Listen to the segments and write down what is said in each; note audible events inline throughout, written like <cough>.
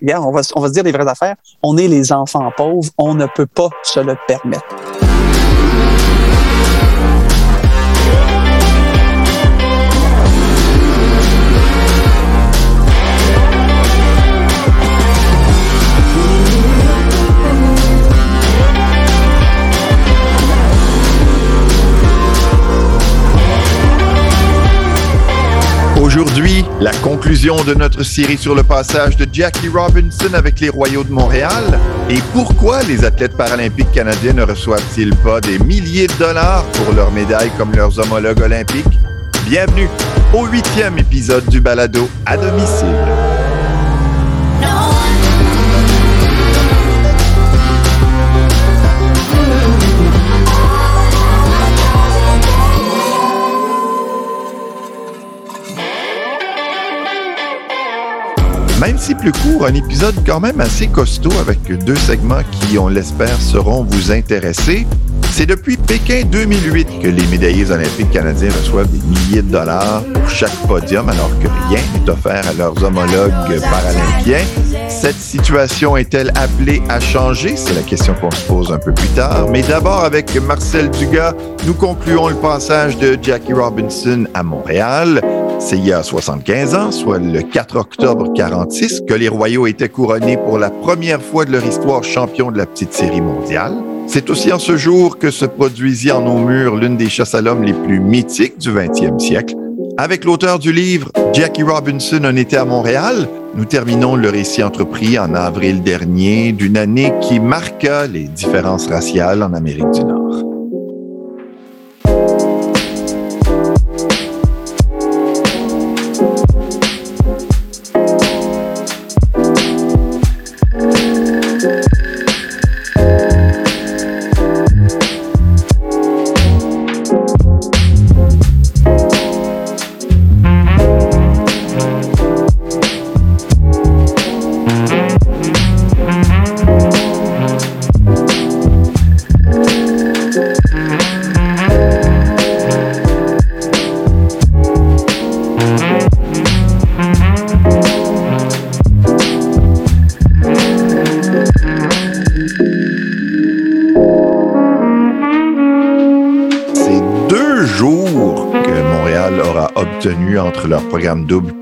regarde, on va, on va se dire les vraies affaires. On est les enfants pauvres. On ne peut pas se le permettre. Aujourd'hui, la conclusion de notre série sur le passage de Jackie Robinson avec les Royaux de Montréal et pourquoi les athlètes paralympiques canadiens ne reçoivent-ils pas des milliers de dollars pour leurs médailles comme leurs homologues olympiques? Bienvenue au huitième épisode du balado à domicile. Même si plus court, un épisode quand même assez costaud avec deux segments qui, on l'espère, seront vous intéresser. C'est depuis Pékin 2008 que les médaillés olympiques canadiens reçoivent des milliers de dollars pour chaque podium alors que rien n'est offert à leurs homologues paralympiens. Cette situation est-elle appelée à changer? C'est la question qu'on se pose un peu plus tard. Mais d'abord, avec Marcel Dugas, nous concluons le passage de Jackie Robinson à Montréal. C'est il y a 75 ans, soit le 4 octobre 46, que les Royaux étaient couronnés pour la première fois de leur histoire champion de la petite série mondiale. C'est aussi en ce jour que se produisit en nos murs l'une des chasses à l'homme les plus mythiques du 20e siècle. Avec l'auteur du livre Jackie Robinson, un été à Montréal, nous terminons le récit entrepris en avril dernier d'une année qui marqua les différences raciales en Amérique du Nord.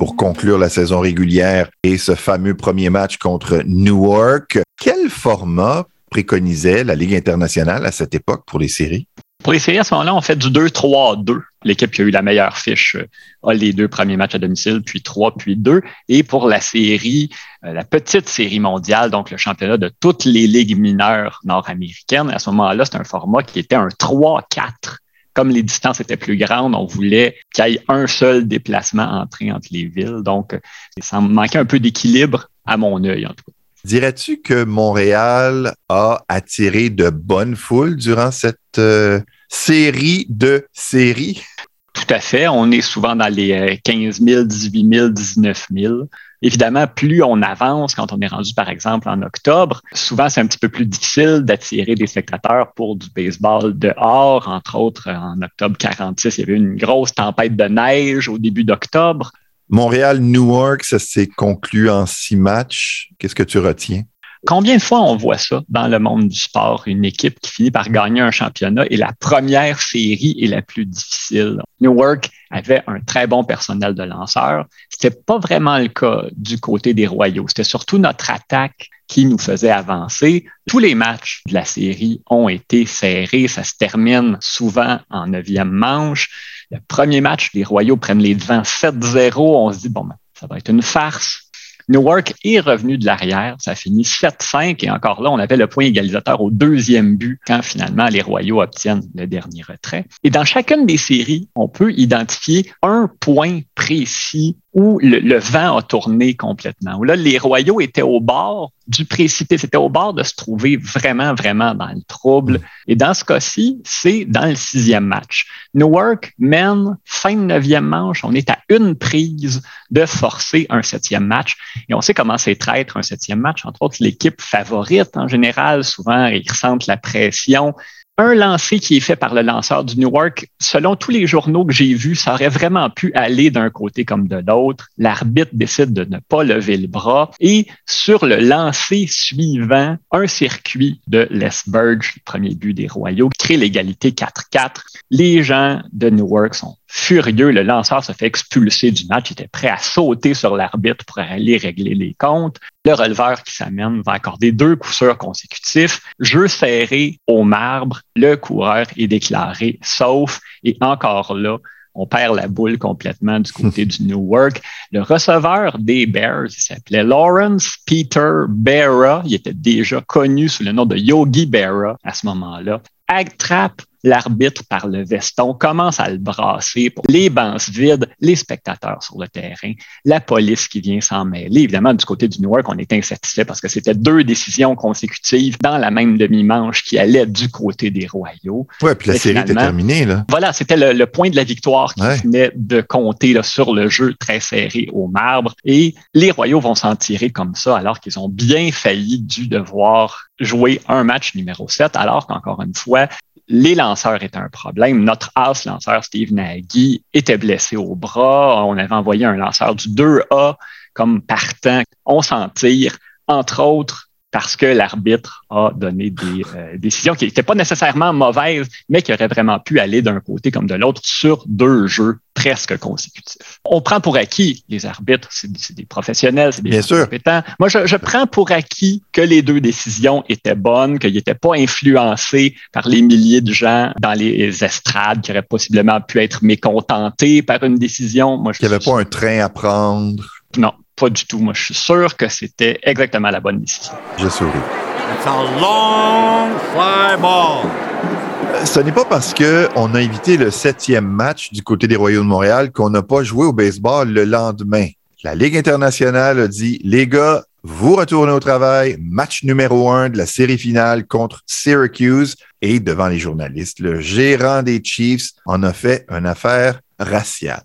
Pour conclure la saison régulière et ce fameux premier match contre Newark. Quel format préconisait la Ligue internationale à cette époque pour les séries? Pour les séries, à ce moment-là, on fait du 2-3-2. L'équipe qui a eu la meilleure fiche euh, a les deux premiers matchs à domicile, puis 3, puis 2. Et pour la série, euh, la petite série mondiale, donc le championnat de toutes les ligues mineures nord-américaines, à ce moment-là, c'est un format qui était un 3-4 comme les distances étaient plus grandes, on voulait qu'il y ait un seul déplacement entre les villes. Donc, ça manquait un peu d'équilibre à mon œil, en tout cas. Dirais-tu que Montréal a attiré de bonnes foules durant cette euh, série de séries? Tout à fait. On est souvent dans les 15 000, 18 000, 19 000. Évidemment, plus on avance, quand on est rendu, par exemple, en octobre, souvent c'est un petit peu plus difficile d'attirer des spectateurs pour du baseball dehors. Entre autres, en octobre 46, il y avait une grosse tempête de neige au début d'octobre. Montréal-Newark, ça s'est conclu en six matchs. Qu'est-ce que tu retiens? Combien de fois on voit ça dans le monde du sport, une équipe qui finit par gagner un championnat et la première série est la plus difficile? Newark avait un très bon personnel de lanceurs. C'était pas vraiment le cas du côté des Royaux. C'était surtout notre attaque qui nous faisait avancer. Tous les matchs de la série ont été serrés. Ça se termine souvent en neuvième manche. Le premier match, les Royaux prennent les devants 7-0. On se dit, bon, ben, ça va être une farce Newark est revenu de l'arrière. Ça a fini 7-5 et encore là, on avait le point égalisateur au deuxième but quand finalement les Royaux obtiennent le dernier retrait. Et dans chacune des séries, on peut identifier un point précis où le, vent a tourné complètement, où là, les Royaux étaient au bord du précipice, c'était au bord de se trouver vraiment, vraiment dans le trouble. Et dans ce cas-ci, c'est dans le sixième match. Newark mène fin de neuvième manche. On est à une prise de forcer un septième match. Et on sait comment c'est traître un septième match. Entre autres, l'équipe favorite en général, souvent, ils ressentent la pression un lancer qui est fait par le lanceur du Newark, selon tous les journaux que j'ai vus, ça aurait vraiment pu aller d'un côté comme de l'autre. L'arbitre décide de ne pas lever le bras et sur le lancer suivant, un circuit de Les Burge, premier but des Royaux, crée l'égalité 4-4. Les gens de Newark sont furieux. Le lanceur se fait expulser du match. Il était prêt à sauter sur l'arbitre pour aller régler les comptes. Le releveur qui s'amène va accorder deux coups sûrs consécutifs. Jeu serré au marbre. Le coureur est déclaré sauf. Et encore là, on perd la boule complètement du côté <laughs> du Newark. Le receveur des Bears, il s'appelait Lawrence Peter Berra. Il était déjà connu sous le nom de Yogi Berra à ce moment-là. Attrape l'arbitre par le veston, commence à le brasser pour les bancs vides, les spectateurs sur le terrain, la police qui vient s'en mêler. Évidemment, du côté du Newark, on était insatisfait parce que c'était deux décisions consécutives dans la même demi-manche qui allaient du côté des Royaux. Ouais, puis la série était terminée, là. Voilà, c'était le, point de la victoire qui venait de compter là, sur le jeu très serré au marbre. Et les Royaux vont s'en tirer comme ça alors qu'ils ont bien failli du devoir jouer un match numéro 7, alors qu'encore une fois, les lanceurs étaient un problème. Notre as lanceur, Steve Nagy, était blessé au bras. On avait envoyé un lanceur du 2A comme partant. On s'en tire, entre autres, parce que l'arbitre a donné des euh, décisions qui n'étaient pas nécessairement mauvaises, mais qui auraient vraiment pu aller d'un côté comme de l'autre sur deux jeux presque consécutifs. On prend pour acquis les arbitres, c'est des professionnels, c'est des Bien compétents. Moi, je, je, prends pour acquis que les deux décisions étaient bonnes, qu'ils n'étaient pas influencés par les milliers de gens dans les estrades qui auraient possiblement pu être mécontentés par une décision. Moi, je, Il n'y avait pas un train à prendre. Non, pas du tout. Moi, je suis sûr que c'était exactement la bonne décision. Je souris. long fly ball. Euh, ce n'est pas parce qu'on a évité le septième match du côté des Royaux de Montréal qu'on n'a pas joué au baseball le lendemain. La Ligue internationale a dit, les gars, vous retournez au travail, match numéro un de la série finale contre Syracuse. Et devant les journalistes, le gérant des Chiefs en a fait une affaire raciale.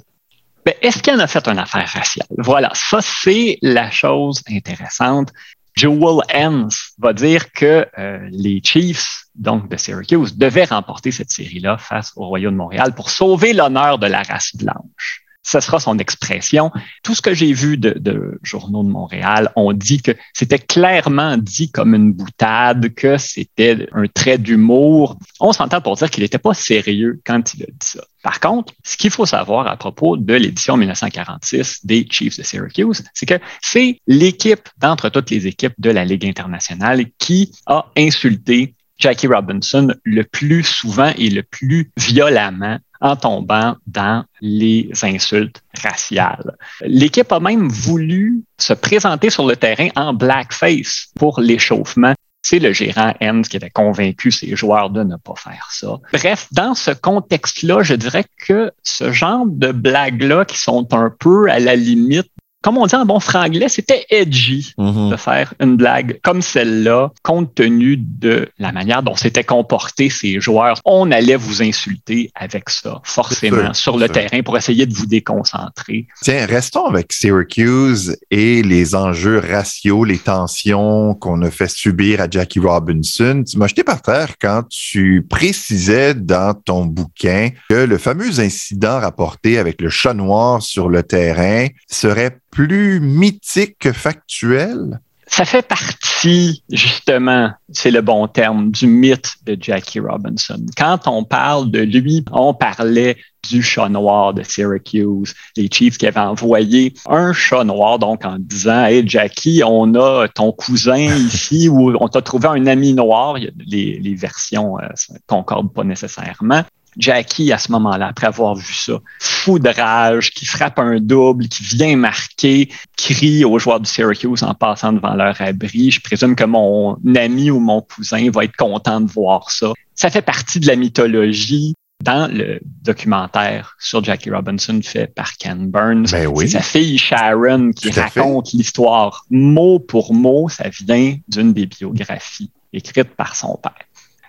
Ben, est-ce qu'il en a fait une affaire raciale? Voilà, ça, c'est la chose intéressante. Joel Hens va dire que euh, les Chiefs, donc de Syracuse, devaient remporter cette série-là face au Royaume de Montréal pour sauver l'honneur de la race blanche ce sera son expression. Tout ce que j'ai vu de, de, journaux de Montréal ont dit que c'était clairement dit comme une boutade, que c'était un trait d'humour. On s'entend pour dire qu'il n'était pas sérieux quand il a dit ça. Par contre, ce qu'il faut savoir à propos de l'édition 1946 des Chiefs de Syracuse, c'est que c'est l'équipe d'entre toutes les équipes de la Ligue internationale qui a insulté Jackie Robinson le plus souvent et le plus violemment en tombant dans les insultes raciales. L'équipe a même voulu se présenter sur le terrain en blackface pour l'échauffement. C'est le gérant Hens qui avait convaincu ses joueurs de ne pas faire ça. Bref, dans ce contexte-là, je dirais que ce genre de blagues-là qui sont un peu à la limite comme on dit en bon franglais, c'était edgy mhm. de faire une blague comme celle-là, compte tenu de la manière dont s'étaient comportés ces joueurs. On allait vous insulter avec ça, forcément, sur le terrain pour essayer de vous déconcentrer. Tiens, restons avec Syracuse et les enjeux raciaux, les tensions qu'on a fait subir à Jackie Robinson. Tu m'as jeté par terre quand tu précisais dans ton bouquin que le fameux incident rapporté avec le chat noir sur le terrain serait plus mythique que factuel? Ça fait partie, justement, c'est le bon terme, du mythe de Jackie Robinson. Quand on parle de lui, on parlait du chat noir de Syracuse, les Chiefs qui avaient envoyé un chat noir, donc en disant Hey Jackie, on a ton cousin <laughs> ici ou on t'a trouvé un ami noir. Les, les versions ne euh, concordent pas nécessairement. Jackie, à ce moment-là, après avoir vu ça, fou de rage, qui frappe un double, qui vient marquer, crie aux joueurs du Syracuse en passant devant leur abri. Je présume que mon ami ou mon cousin va être content de voir ça. Ça fait partie de la mythologie dans le documentaire sur Jackie Robinson fait par Ken Burns. Ben c'est sa fille Sharon qui raconte l'histoire mot pour mot. Ça vient d'une des biographies écrites par son père.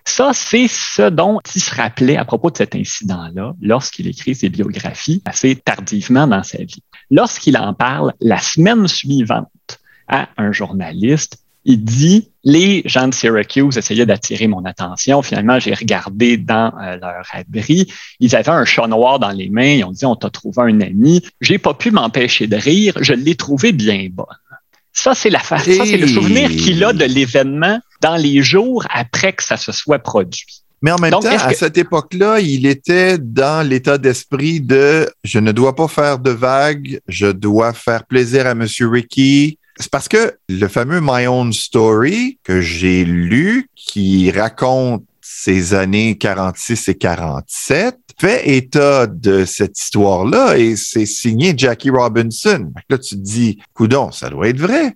Ça, c'est ce dont il se rappelait à propos de cet incident-là lorsqu'il écrit ses biographies assez tardivement dans sa vie. Lorsqu'il en parle la semaine suivante à un journaliste, Il dit, les gens de Syracuse essayaient d'attirer mon attention. Finalement, j'ai regardé dans euh, leur abri. Ils avaient un chat noir dans les mains. Ils ont dit, on t'a trouvé un ami. J'ai pas pu m'empêcher de rire. Je l'ai trouvé bien bonne. Ça, c'est la face. Ça, c'est le souvenir qu'il a de l'événement dans les jours après que ça se soit produit. Mais en même temps, à cette époque-là, il était dans l'état d'esprit de je ne dois pas faire de vagues, je dois faire plaisir à Monsieur Ricky. C'est parce que le fameux My Own Story que j'ai lu, qui raconte ces années 46 et 47, fait état de cette histoire-là et c'est signé Jackie Robinson. Là, tu te dis, coudon, ça doit être vrai.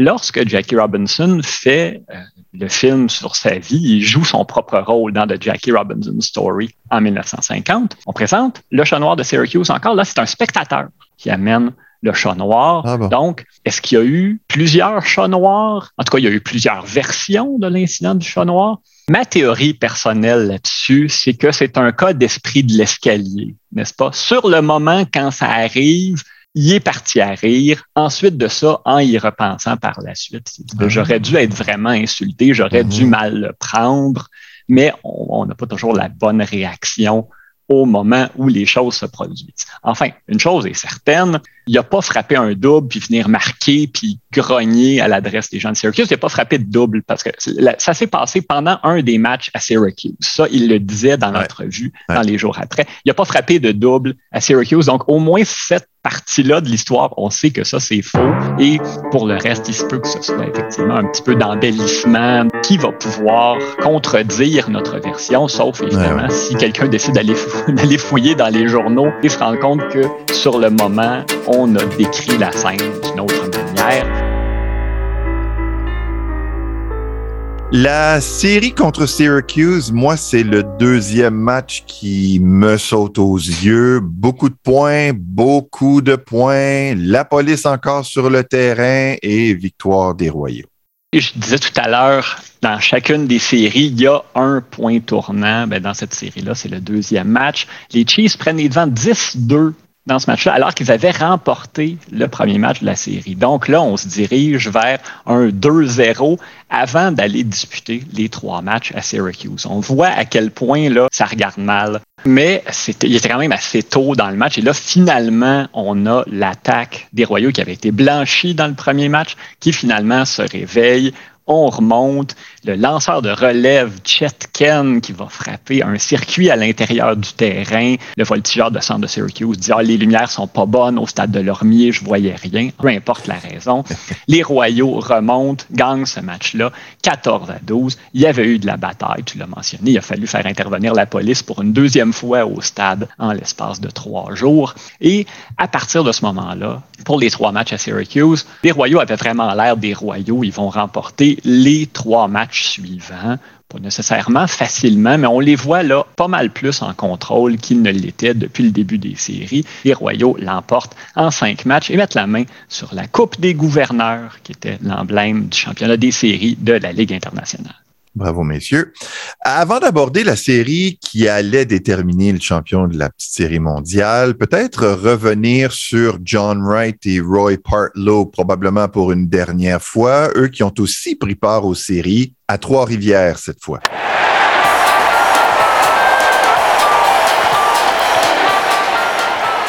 Lorsque Jackie Robinson fait euh, le film sur sa vie, il joue son propre rôle dans The Jackie Robinson Story en 1950. On présente le chat noir de Syracuse encore. Là, c'est un spectateur qui amène le chat noir. Ah Donc, est-ce qu'il y a eu plusieurs chats noirs? En tout cas, il y a eu plusieurs versions de l'incident du chat noir. Ma théorie personnelle là-dessus, c'est que c'est un cas d'esprit de l'escalier, n'est-ce pas? Sur le moment, quand ça arrive, il est parti à rire. Ensuite de ça, en y repensant par la suite, ah. j'aurais dû être vraiment insulté, j'aurais dû mhm. mal le prendre, mais on n'a pas toujours la bonne réaction au moment où les choses se produisent. Enfin, une chose est certaine, il n'a pas frappé un double puis venir marquer puis grogner à l'adresse des gens de Syracuse. Il n'a pas frappé de double parce que ça s'est passé pendant un des matchs à Syracuse. Ça, il le disait dans l'entrevue dans les jours après. Il n'a pas frappé de double à Syracuse. Donc, au moins cette partie-là de l'histoire, on sait que ça, c'est faux. Et pour le reste, il se peut que ce soit effectivement un petit peu d'embellissement qui va pouvoir contredire notre version, sauf évidemment si quelqu'un décide <laughs> d'aller fouiller dans les journaux et se rend compte que sur le moment, on a décrit la scène d'une autre manière. La série contre Syracuse, moi, c'est le deuxième match qui me saute aux yeux. Beaucoup de points, beaucoup de points. La police encore sur le terrain et victoire des Royaux. Je disais tout à l'heure, dans chacune des séries, il y a un point tournant. Ben, dans cette série-là, c'est le deuxième match. Les Chiefs prennent les devants 10-2 dans ce match-là, alors qu'ils avaient remporté le premier match de la série. Donc là, on se dirige vers un 2-0 avant d'aller disputer les trois matchs à Syracuse. On voit à quel point là, ça regarde mal. Mais il était quand même assez tôt dans le match. Et là, finalement, on a l'attaque des Royaux qui avait été blanchie dans le premier match, qui finalement se réveille on remonte. Le lanceur de relève, Chet Ken, qui va frapper un circuit à l'intérieur du terrain. Le voltigeur de centre de Syracuse dit ah, les lumières sont pas bonnes au stade de Lormier, je voyais rien. Peu importe la raison. <laughs> Les Royaux remontent, gagnent ce match-là, 14 à 12. Il y avait eu de la bataille, tu l'as mentionné. Il a fallu faire intervenir la police pour une deuxième fois au stade en l'espace de trois jours. Et à partir de ce moment-là, pour les trois matchs à Syracuse, les Royaux avaient vraiment l'air des Royaux. Ils vont remporter les trois matchs suivants. Pas nécessairement facilement, mais on les voit là pas mal plus en contrôle qu'ils ne l'étaient depuis le début des séries. Les Royaux l'emportent en cinq matchs et mettent la main sur la Coupe des gouverneurs, qui était l'emblème du championnat des séries de la Ligue internationale. Bravo, messieurs. Avant d'aborder la série qui allait déterminer le champion de la petite série mondiale, peut-être revenir sur John Wright et Roy Partlow, probablement pour une dernière fois, eux qui ont aussi pris part aux séries à Trois-Rivières cette fois.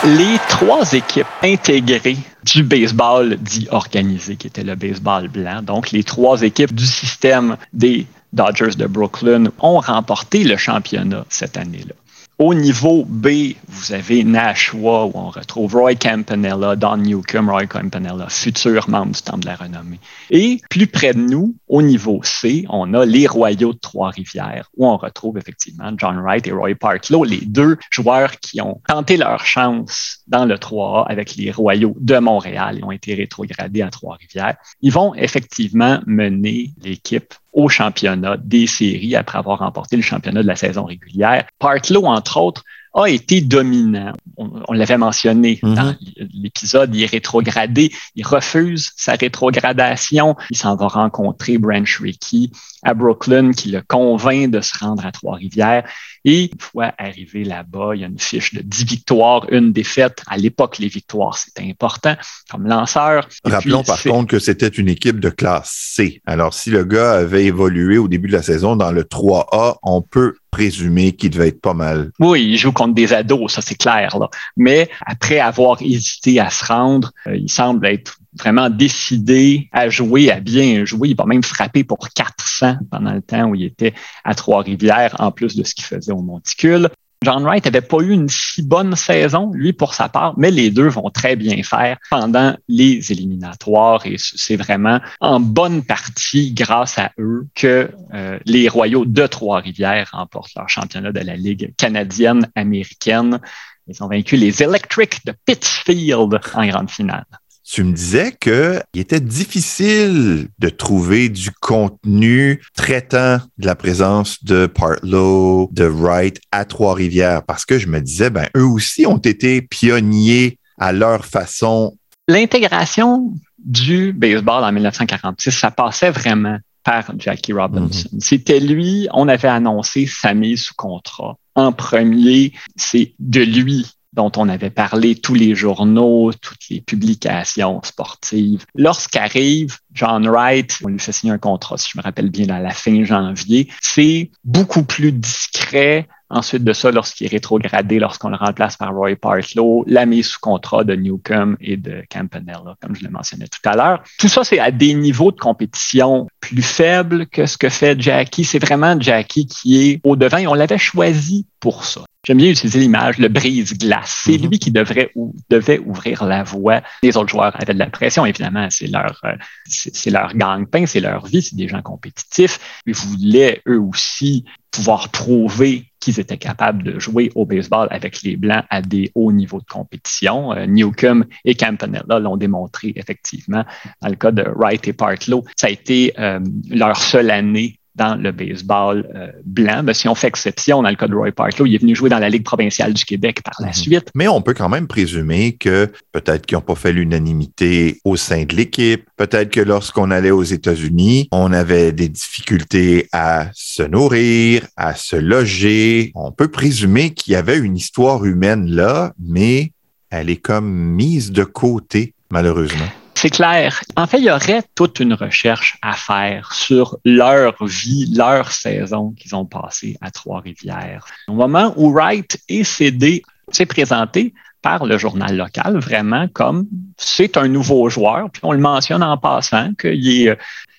Les trois équipes intégrées du baseball dit organisé, qui était le baseball blanc, donc les trois équipes du système des Dodgers de Brooklyn ont remporté le championnat cette année-là. Au niveau B, vous avez Nashua, où on retrouve Roy Campanella, Don Newcomb, Roy Campanella, futur membre du Temple de la Renommée. Et plus près de nous, au niveau C, on a les Royaux de Trois-Rivières, où on retrouve effectivement John Wright et Roy Partlow, les deux joueurs qui ont tenté leur chance dans le 3A avec les Royaux de Montréal et ont été rétrogradés à Trois-Rivières. Ils vont effectivement mener l'équipe au championnat des séries après avoir remporté le championnat de la saison régulière. Partlow, entre autres, a été dominant. On, l'avait mentionné mm-hmm. dans l'épisode, il est rétrogradé, il refuse sa rétrogradation, il s'en va rencontrer Branch Rickey à Brooklyn qui le convainc de se rendre à Trois-Rivières. Et une fois arrivé là-bas, il y a une fiche de 10 victoires, une défaite. À l'époque, les victoires, c'était important comme lanceur. Rappelons par contre que c'était une équipe de classe C. Alors, si le gars avait évolué au début de la saison dans le 3A, on peut présumer qu'il devait être pas mal. Oui, il joue contre des ados, ça c'est clair. Là. Mais après avoir hésité à se rendre, euh, il semble être vraiment décidé à jouer, à bien jouer. Il va même frapper pour 400 pendant le temps où il était à Trois-Rivières, en plus de ce qu'il faisait au Monticule. John Wright n'avait pas eu une si bonne saison, lui, pour sa part, mais les deux vont très bien faire pendant les éliminatoires et c'est vraiment en bonne partie grâce à eux que euh, les Royaux de Trois-Rivières remportent leur championnat de la Ligue canadienne américaine. Ils ont vaincu les Electric de Pittsfield en grande finale tu me disais qu'il était difficile de trouver du contenu traitant de la présence de Partlow, de Wright à Trois-Rivières, parce que je me disais, ben, eux aussi ont été pionniers à leur façon. L'intégration du baseball en 1946, ça passait vraiment par Jackie Robinson. Mm-hmm. C'était lui, on avait annoncé sa mise sous contrat. En premier, c'est de lui dont on avait parlé tous les journaux, toutes les publications sportives. Lorsqu'arrive John Wright, on lui fait signer un contrat, si je me rappelle bien, à la fin janvier, c'est beaucoup plus discret. Ensuite de ça, lorsqu'il est rétrogradé, lorsqu'on le remplace par Roy Partlow, la mise sous contrat de Newcomb et de Campanella, comme je le mentionnais tout à l'heure. Tout ça, c'est à des niveaux de compétition plus faibles que ce que fait Jackie. C'est vraiment Jackie qui est au devant et on l'avait choisi pour ça. J'aime bien utiliser l'image, le brise-glace. C'est mm-hmm. lui qui devrait ou, devait ouvrir la voie. Les autres joueurs avaient de la pression, évidemment, c'est leur, euh, c'est leur gang-pain, c'est leur vie, c'est des gens compétitifs. Ils voulaient eux aussi pouvoir prouver qu'ils étaient capables de jouer au baseball avec les Blancs à des hauts niveaux de compétition. Euh, Newcomb et Campanella l'ont démontré effectivement. Dans le cas de Wright et Partlow, ça a été euh, leur seule année dans le baseball euh, blanc. Mais si on fait exception dans le cas de Roy Partlow, il est venu jouer dans la Ligue provinciale du Québec par la mhm. suite. Mais on peut quand même présumer que peut-être qu'ils n'ont pas fait l'unanimité au sein de l'équipe. Peut-être que lorsqu'on allait aux États-Unis, on avait des difficultés à se nourrir, à se loger. On peut présumer qu'il y avait une histoire humaine là, mais elle est comme mise de côté, malheureusement. C'est clair. En fait, il y aurait toute une recherche à faire sur leur vie, leur saison qu'ils ont passée à Trois-Rivières. Au moment où Wright est cédé, s'est présenté par le journal local vraiment comme c'est un nouveau joueur. Puis on le mentionne en passant qu'il est euh,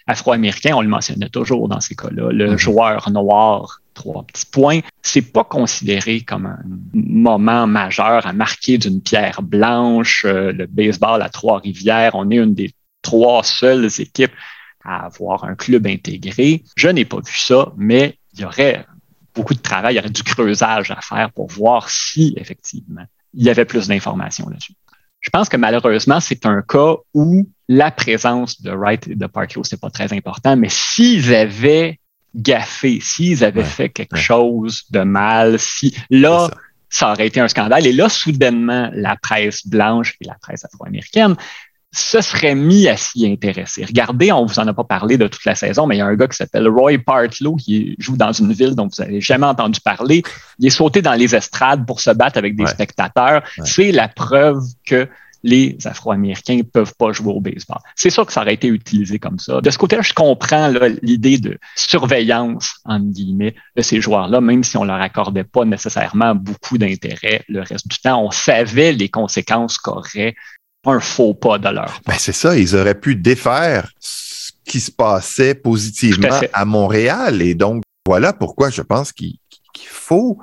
afro-américain, on le mentionnait toujours dans ces cas-là, le mm-hmm. joueur noir trois petits points. C'est pas considéré comme un moment majeur à marquer d'une pierre blanche. Euh, le baseball à Trois-Rivières, on est une des trois seules équipes à avoir un club intégré. Je n'ai pas vu ça, mais il y aurait beaucoup de travail, il y aurait du creusage à faire pour voir si effectivement il y avait plus d'informations là-dessus. Je pense que malheureusement, c'est un cas où la présence de Wright et de Parklow, c'est pas très important, mais s'ils avaient gaffé, s'ils avaient fait quelque chose de mal, si là, ça. aurait été un scandale. Et là, soudainement, la presse blanche et la presse afro-américaine se seraient mis à s'y intéresser. Regardez, on vous en a pas parlé de toute la saison, mais il y a un gars qui s'appelle Roy Partlow qui joue dans une ville dont vous n'avez jamais entendu parler. Il est sauté dans les estrades pour se battre avec des spectateurs. C'est la preuve que les Afro-Américains peuvent pas jouer au baseball. C'est sûr que ça aurait été utilisé comme ça. De ce côté-là, je comprends l'idée de surveillance, entre guillemets, de ces joueurs-là, même si on leur accordait pas nécessairement beaucoup d'intérêt le reste du temps. On savait les conséquences qu'aurait un faux pas de leur ben C'est ça, ils auraient pu défaire ce qui se passait positivement à, Montréal. Et donc, voilà pourquoi je pense qu'il faut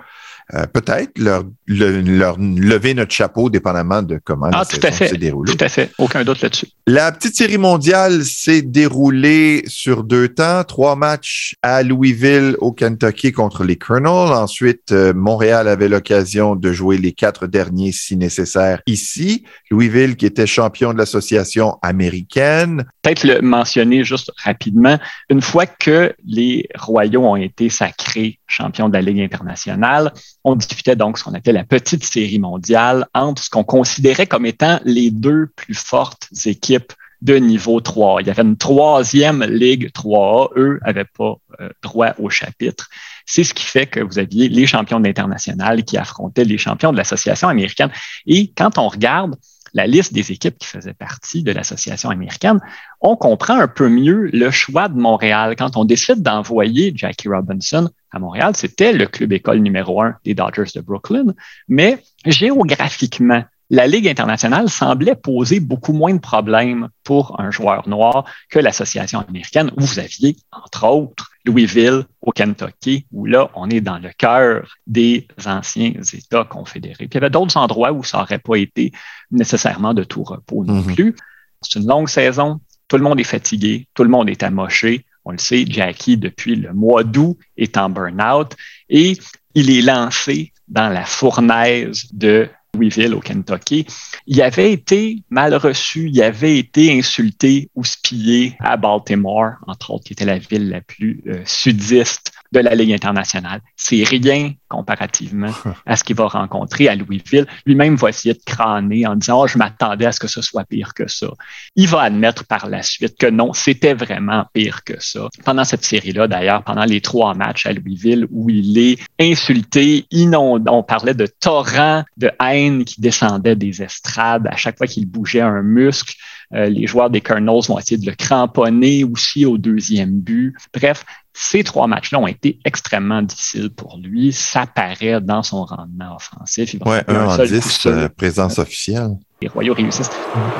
euh, peut-être leur, leur, lever notre chapeau dépendamment de comment ah, la s'est déroulée. Tout à fait, aucun doute là-dessus. La petite série mondiale s'est déroulée sur deux temps, trois matchs à Louisville au Kentucky contre les Colonels. Ensuite, euh, Montréal avait l'occasion de jouer les quatre derniers si nécessaire ici. Louisville qui était champion de l'association américaine. Peut-être le mentionner juste rapidement. Une fois que les Royaux ont été sacrés champions de la Ligue internationale, on disputait donc ce qu'on appelait la petite série mondiale entre ce qu'on considérait comme étant les deux plus fortes équipes de niveau 3. Il y avait une troisième Ligue 3A. Eux n'avaient pas euh, droit au chapitre. C'est ce qui fait que vous aviez les champions internationales qui affrontaient les champions de l'association américaine. Et quand on regarde la liste des équipes qui faisaient partie de l'association américaine, on comprend un peu mieux le choix de Montréal. Quand on décide d'envoyer Jackie Robinson à Montréal, c'était le club école numéro un des Dodgers de Brooklyn, mais géographiquement, la Ligue internationale semblait poser beaucoup moins de problèmes pour un joueur noir que l'association américaine, où vous aviez, entre autres, Louisville au Kentucky, où là, on est dans le cœur des anciens États confédérés. Puis il y avait d'autres endroits où ça n'aurait pas été nécessairement de tout repos non mhm. plus. C'est une longue saison, tout le monde est fatigué, tout le monde est amoché. On le sait, Jackie, depuis le mois d'août, est en burn-out et il est lancé dans la fournaise de Louisville au Kentucky, il avait été mal reçu, il avait été insulté ou spié à Baltimore, entre autres, qui était la ville la plus euh, sudiste de la Ligue internationale. C'est rien comparativement <laughs> à ce qu'il va rencontrer à Louisville. Lui-même va essayer de crâner en disant oh, je m'attendais à ce que ce soit pire que ça. Il va admettre par la suite que non, c'était vraiment pire que ça. Pendant cette série-là, d'ailleurs, pendant les trois matchs à Louisville où il est insulté, inondé, on parlait de torrents de haine qui descendaient des estrades à chaque fois qu'il bougeait un muscle. Euh, les joueurs des Colonels vont essayer de le cramponner aussi au deuxième but. Bref, ces trois matchs-là ont été extrêmement difficiles pour lui. Ça paraît dans son rendement offensif. Il ouais, un, en dix, euh, présence officielle. Les Royaux réussissent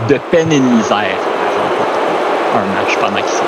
de peine et de misère à un match pendant qu'ils sont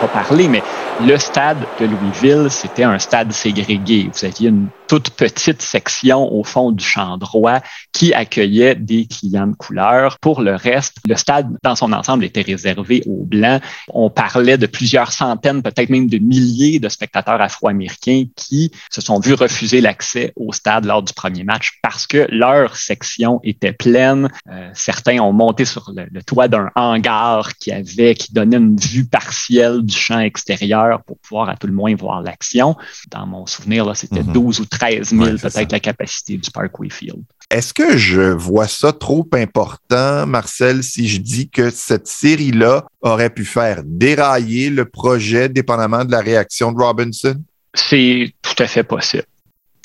pas parler, mais le stade de Louisville, c'était un stade ségrégué. Vous aviez une toute petite section au fond du champ droit qui accueillait des clients de couleur. Pour le reste, le stade dans son ensemble était réservé aux Blancs. On parlait de plusieurs centaines, peut-être même de milliers de spectateurs afro-américains qui se sont vus refuser l'accès au stade lors du premier match parce que leur section était pleine. Euh, certains ont monté sur le, le toit d'un hangar qui avait, qui donnait une vue partielle du champ extérieur pour pouvoir à tout le moins voir l'action. Dans mon souvenir, c'était 12 mhm. ou 13 000 peut-être la capacité du Parkway Field. Est-ce que je vois ça trop important, Marcel, si je dis que cette série-là aurait pu faire dérailler le projet dépendamment de la réaction de Robinson? C'est tout à fait possible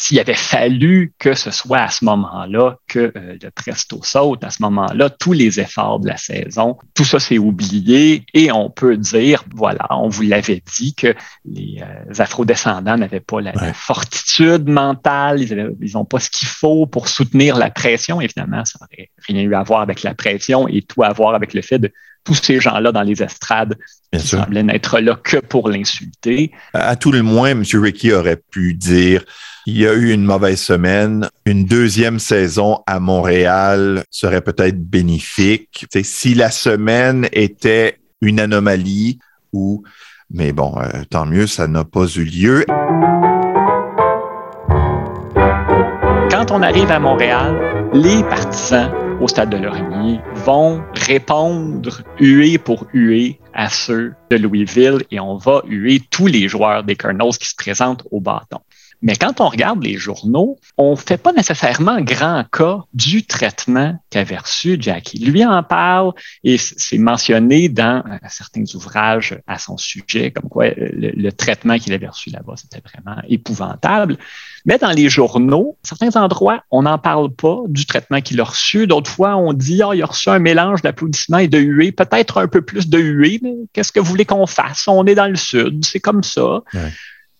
s'il avait fallu que ce soit à ce moment-là que euh, le Presto saute, à ce moment-là, tous les efforts de la saison, tout ça s'est oublié et on peut dire, voilà, on vous l'avait dit que les euh, afrodescendants n'avaient pas la, fortitude mentale, ils n'ont pas ce qu'il faut pour soutenir la pression. Évidemment, ça n'aurait rien eu à voir avec la pression et tout à voir avec le fait de tous ces gens-là dans les estrades qui semblaient n'être là que pour l'insulter. À tout le moins, M. Ricky aurait pu dire il y a eu une mauvaise semaine. Une deuxième saison à Montréal serait peut-être bénéfique. si la semaine était une anomalie ou, mais bon, euh, tant mieux, ça n'a pas eu lieu. Quand on arrive à Montréal, les partisans au stade de Lorigny vont répondre huée pour huée à ceux de Louisville et on va huer tous les joueurs des Colonels qui se présentent au bâton. Mais quand on regarde les journaux, on ne fait pas nécessairement grand cas du traitement qu'avait reçu Jackie. Lui en parle et c'est mentionné dans euh, certains ouvrages à son sujet, comme quoi euh, le, traitement qu'il avait reçu là-bas, c'était vraiment épouvantable. Mais dans les journaux, certains endroits, on n'en parle pas du traitement qu'il a reçu. D'autres fois, on dit, oh, il a reçu un mélange d'applaudissements et de huées, peut-être un peu plus de huées, mais qu'est-ce que vous voulez qu'on fasse? On est dans le sud, c'est comme ça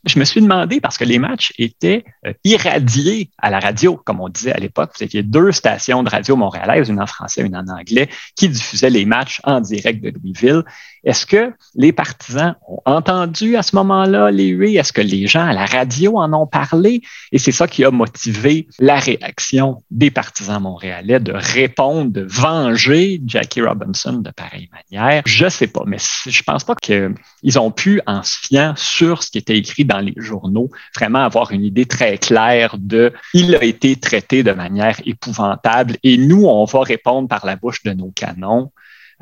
je me suis demandé, parce que les matchs étaient euh, irradiés à la radio, comme on disait à l'époque, vous aviez deux stations de radio montréalaises, une en français, une en anglais, qui diffusaient les matchs en direct de Louisville. Est-ce que les partisans ont entendu à ce moment-là les huées? Est-ce que les gens à la radio en ont parlé? Et c'est ça qui a motivé la réaction des partisans montréalais de répondre, de venger Jackie Robinson de pareille manière. Je sais pas, mais je pense pas qu'ils ont pu, en se fiant sur ce qui était écrit dans les journaux, vraiment avoir une idée très claire de il a été traité de manière épouvantable et nous, on va répondre par la bouche de nos canons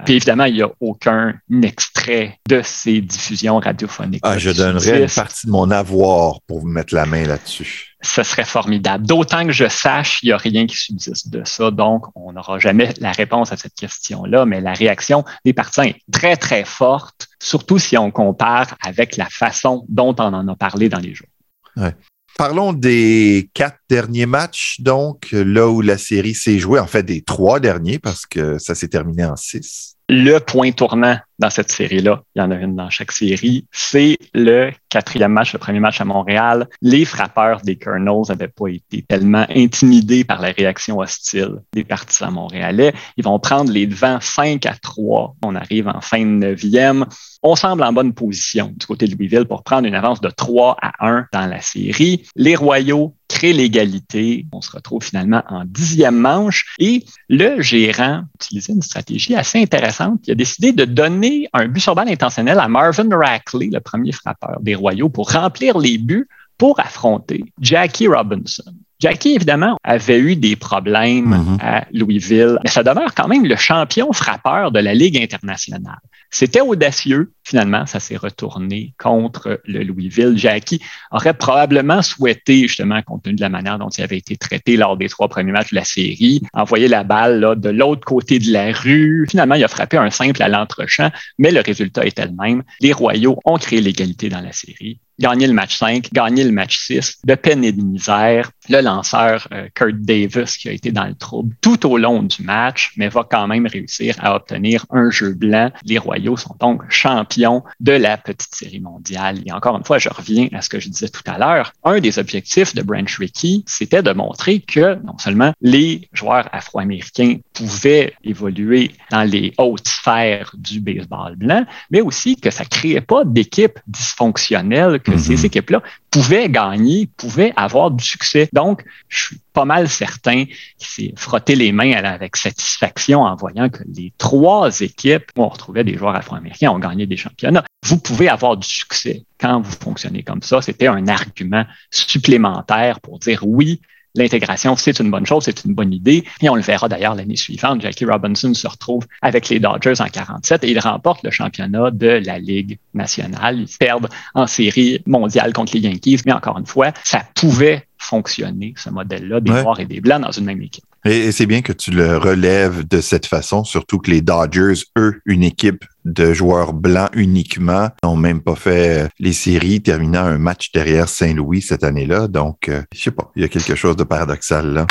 Puis évidemment, il n'y a aucun extrait de ces diffusions radiophoniques. Ah, je donnerais une partie de mon avoir pour vous mettre la main là-dessus ce serait formidable. D'autant que je sache, il n'y a rien qui subsiste de ça, donc on n'aura jamais la réponse à cette question-là, mais la réaction des partisans est très, très forte, surtout si on compare avec la façon dont on en a parlé dans les jours. Ouais. Parlons des quatre derniers matchs, donc, là où la série s'est jouée, en fait des trois derniers, parce que ça s'est terminé en six. Le point tournant dans cette série-là, il y en a une dans chaque série, c'est le quatrième match, le premier match à Montréal. Les frappeurs des Colonels n'avaient pas été tellement intimidés par la réaction hostile des partisans montréalais. Ils vont prendre les devants 5 à 3. On arrive en fin de neuvième. On semble en bonne position du côté de Louisville pour prendre une avance de 3 à 1 dans la série. Les Royaux l'égalité. On se retrouve finalement en dixième manche et le gérant utilisait une stratégie assez intéressante. Il a décidé de donner un but sur balle intentionnel à Marvin Rackley, le premier frappeur des Royaux, pour remplir les buts pour affronter Jackie Robinson. Jackie, évidemment, avait eu des problèmes mm-hmm. à Louisville, mais ça demeure quand même le champion frappeur de la Ligue internationale. C'était audacieux. Finalement, ça s'est retourné contre le Louisville. Jackie aurait probablement souhaité, justement, compte tenu de la manière dont il avait été traité lors des trois premiers matchs de la série, envoyer la balle là, de l'autre côté de la rue. Finalement, il a frappé un simple à l'entrechamp, mais le résultat était le même. Les Royaux ont créé l'égalité dans la série gagner le match 5, gagner le match 6, de peine et de misère. Le lanceur euh, Kurt Davis, qui a été dans le trouble tout au long du match, mais va quand même réussir à obtenir un jeu blanc. Les Royaux sont donc champions de la petite série mondiale. Et encore une fois, je reviens à ce que je disais tout à l'heure. Un des objectifs de Branch Rickey, c'était de montrer que non seulement les joueurs afro-américains pouvaient évoluer dans les hautes sphères du baseball blanc, mais aussi que ça créait pas d'équipe dysfonctionnelle que ces mhm. équipes-là pouvaient gagner, pouvaient avoir du succès. Donc, je suis pas mal certain qu'il s'est frotté les mains avec satisfaction en voyant que les trois équipes où on retrouvait des joueurs afro-américains ont gagné des championnats. Vous pouvez avoir du succès quand vous fonctionnez comme ça. C'était un argument supplémentaire pour dire oui, l'intégration, c'est une bonne chose, c'est une bonne idée. Et on le verra d'ailleurs l'année suivante. Jackie Robinson se retrouve avec les Dodgers en 47 et il remporte le championnat de la Ligue nationale. Ils perdent en série mondiale contre les Yankees, mais encore une fois, ça pouvait fonctionner, ce modèle-là, des Noirs et des Blancs dans une même équipe. Et, c'est bien que tu le relèves de cette façon, surtout que les Dodgers, eux, une équipe de joueurs blancs uniquement, n'ont même pas fait euh, les séries, terminant un match derrière Saint-Louis cette année-là. Donc, euh, je sais pas, il y a quelque chose de paradoxal là.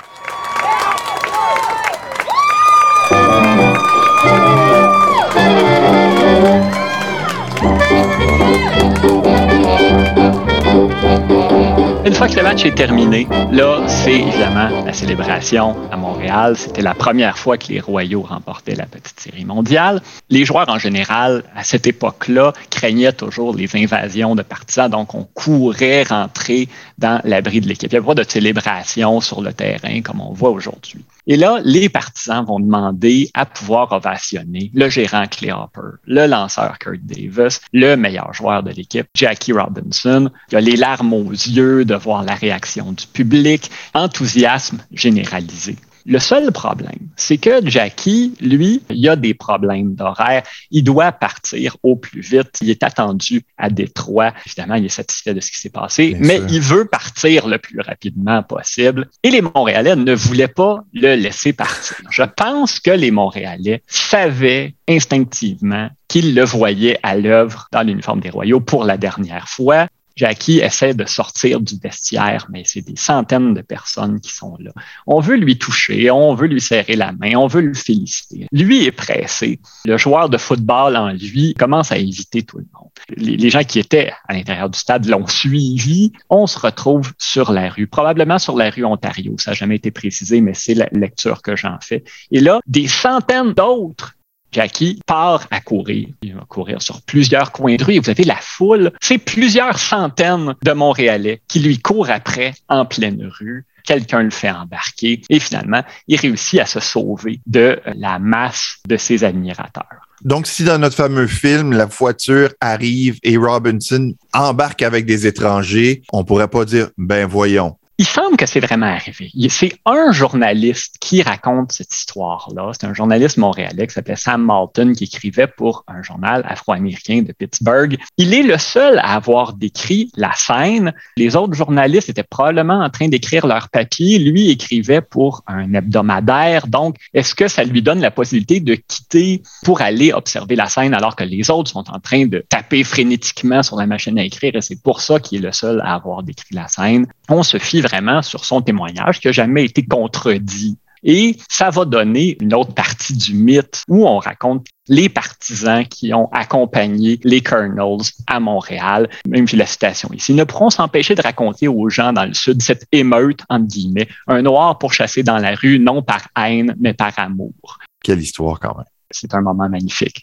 Une fois que le match est terminé, là, c'est évidemment la célébration à Montréal. C'était la première fois que les Royaux remportaient la petite série mondiale. Les joueurs en général, à cette époque-là, craignaient toujours les invasions de partisans, donc on courait rentrer dans l'abri de l'équipe. Il n'y avait pas de célébration sur le terrain comme on voit aujourd'hui. Et là, les partisans vont demander à pouvoir ovationner le gérant Clay Hopper, le lanceur Kurt Davis, le meilleur joueur de l'équipe, Jackie Robinson. Il a les larmes aux yeux de voir la réaction du public, enthousiasme généralisé. Le seul problème, c'est que Jackie, lui, il a des problèmes d'horaire. Il doit partir au plus vite. Il est attendu à Détroit. Évidemment, il est satisfait de ce qui s'est passé, mais il veut partir le plus rapidement possible. Et les Montréalais ne voulaient pas le laisser partir. Je pense que les Montréalais savaient instinctivement qu'ils le voyaient à l'œuvre dans l'uniforme des Royaux pour la dernière fois. Jackie essaie de sortir du vestiaire, mais c'est des centaines de personnes qui sont là. On veut lui toucher, on veut lui serrer la main, on veut le féliciter. Lui est pressé. Le joueur de football en lui commence à éviter tout le monde. Les, gens qui étaient à l'intérieur du stade l'ont suivi. On se retrouve sur la rue, probablement sur la rue Ontario. Ça n'a jamais été précisé, mais c'est la lecture que j'en fais. Et là, des centaines d'autres Jackie part à courir. Il va courir sur plusieurs coins de rue et vous avez la foule. C'est plusieurs centaines de Montréalais qui lui courent après en pleine rue. Quelqu'un le fait embarquer et finalement, il réussit à se sauver de la masse de ses admirateurs. Donc, si dans notre fameux film, la voiture arrive et Robinson embarque avec des étrangers, on pourrait pas dire, ben voyons, Il semble que c'est vraiment arrivé. C'est un journaliste qui raconte cette histoire-là. C'est un journaliste montréalais qui s'appelait Sam Malton qui écrivait pour un journal afro-américain de Pittsburgh. Il est le seul à avoir décrit la scène. Les autres journalistes étaient probablement en train d'écrire leur papier. Lui écrivait pour un hebdomadaire. Donc, est-ce que ça lui donne la possibilité de quitter pour aller observer la scène alors que les autres sont en train de taper frénétiquement sur la machine à écrire et c'est pour ça qu'il est le seul à avoir décrit la scène? On se fie vraiment sur son témoignage qui n'a jamais été contredit. Et ça va donner une autre partie du mythe où on raconte les partisans qui ont accompagné les Colonels à Montréal, même si la citation ici, ne pourront s'empêcher de raconter aux gens dans le Sud cette émeute, entre guillemets, un noir pour chasser dans la rue, non par haine, mais par amour. Quelle histoire quand même. C'est un moment magnifique.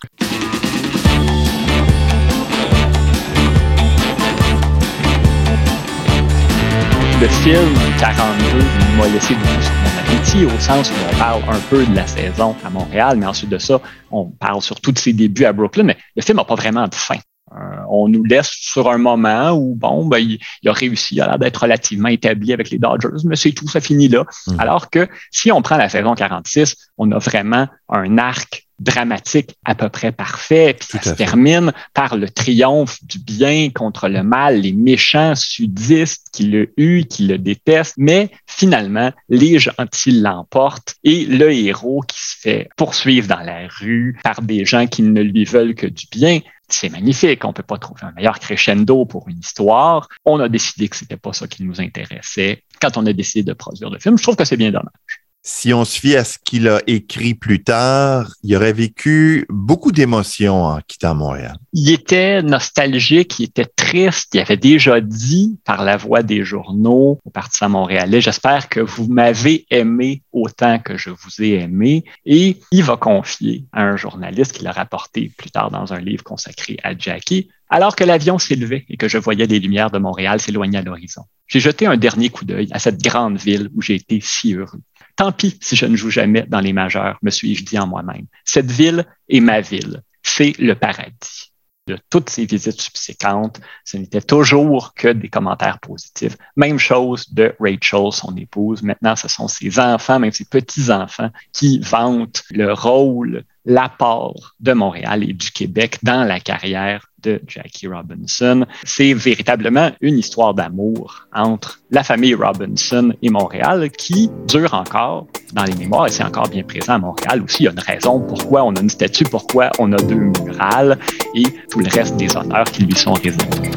Le film 42 m'a laissé beaucoup sur mon appétit, au sens où on parle un peu de la saison à Montréal, mais ensuite de ça, on parle surtout de ses débuts à Brooklyn, mais le film n'a pas vraiment de fin. Euh, on nous laisse sur un moment où, bon, ben, il, a réussi à d'être relativement établi avec les Dodgers, mais c'est tout, ça finit là. Mmh. Alors que si on prend la saison 46, on a vraiment un arc dramatique à peu près parfait, puis ça se termine par le triomphe du bien contre le mal, les méchants sudistes qui le huent, qui le détestent, mais finalement, les gentils l'emportent et le héros qui se fait poursuivre dans la rue par des gens qui ne lui veulent que du bien, c'est magnifique. On peut pas trouver un meilleur crescendo pour une histoire. On a décidé que c'était pas ça qui nous intéressait quand on a décidé de produire le film. Je trouve que c'est bien dommage si on se fie à ce qu'il a écrit plus tard, il aurait vécu beaucoup d'émotions en quittant Montréal. Il était nostalgique, il était triste. Il avait déjà dit par la voix des journaux au Parti montréalais, j'espère que vous m'avez aimé autant que je vous ai aimé. Et il va confier à un journaliste qui l'a rapporté plus tard dans un livre consacré à Jackie, alors que l'avion s'élevait et que je voyais les lumières de Montréal s'éloigner à l'horizon. J'ai jeté un dernier coup d'œil à cette grande ville où j'ai été si heureux. Tant pis si je ne joue jamais dans les majeurs, me suis-je dit en moi-même. Cette ville est ma ville. C'est le paradis. De toutes ces visites subséquentes, ce n'était toujours que des commentaires positifs. Même chose de Rachel, son épouse. Maintenant, ce sont ses enfants, même ses petits-enfants, qui vantent le rôle, l'apport de Montréal et du Québec dans la carrière de Jackie Robinson. C'est véritablement une histoire d'amour entre la famille Robinson et Montréal qui dure encore dans les mémoires et c'est encore bien présent à Montréal aussi. Il y a une raison pourquoi on a une statue, pourquoi on a deux murales et tout le reste des honneurs qui lui sont réservés.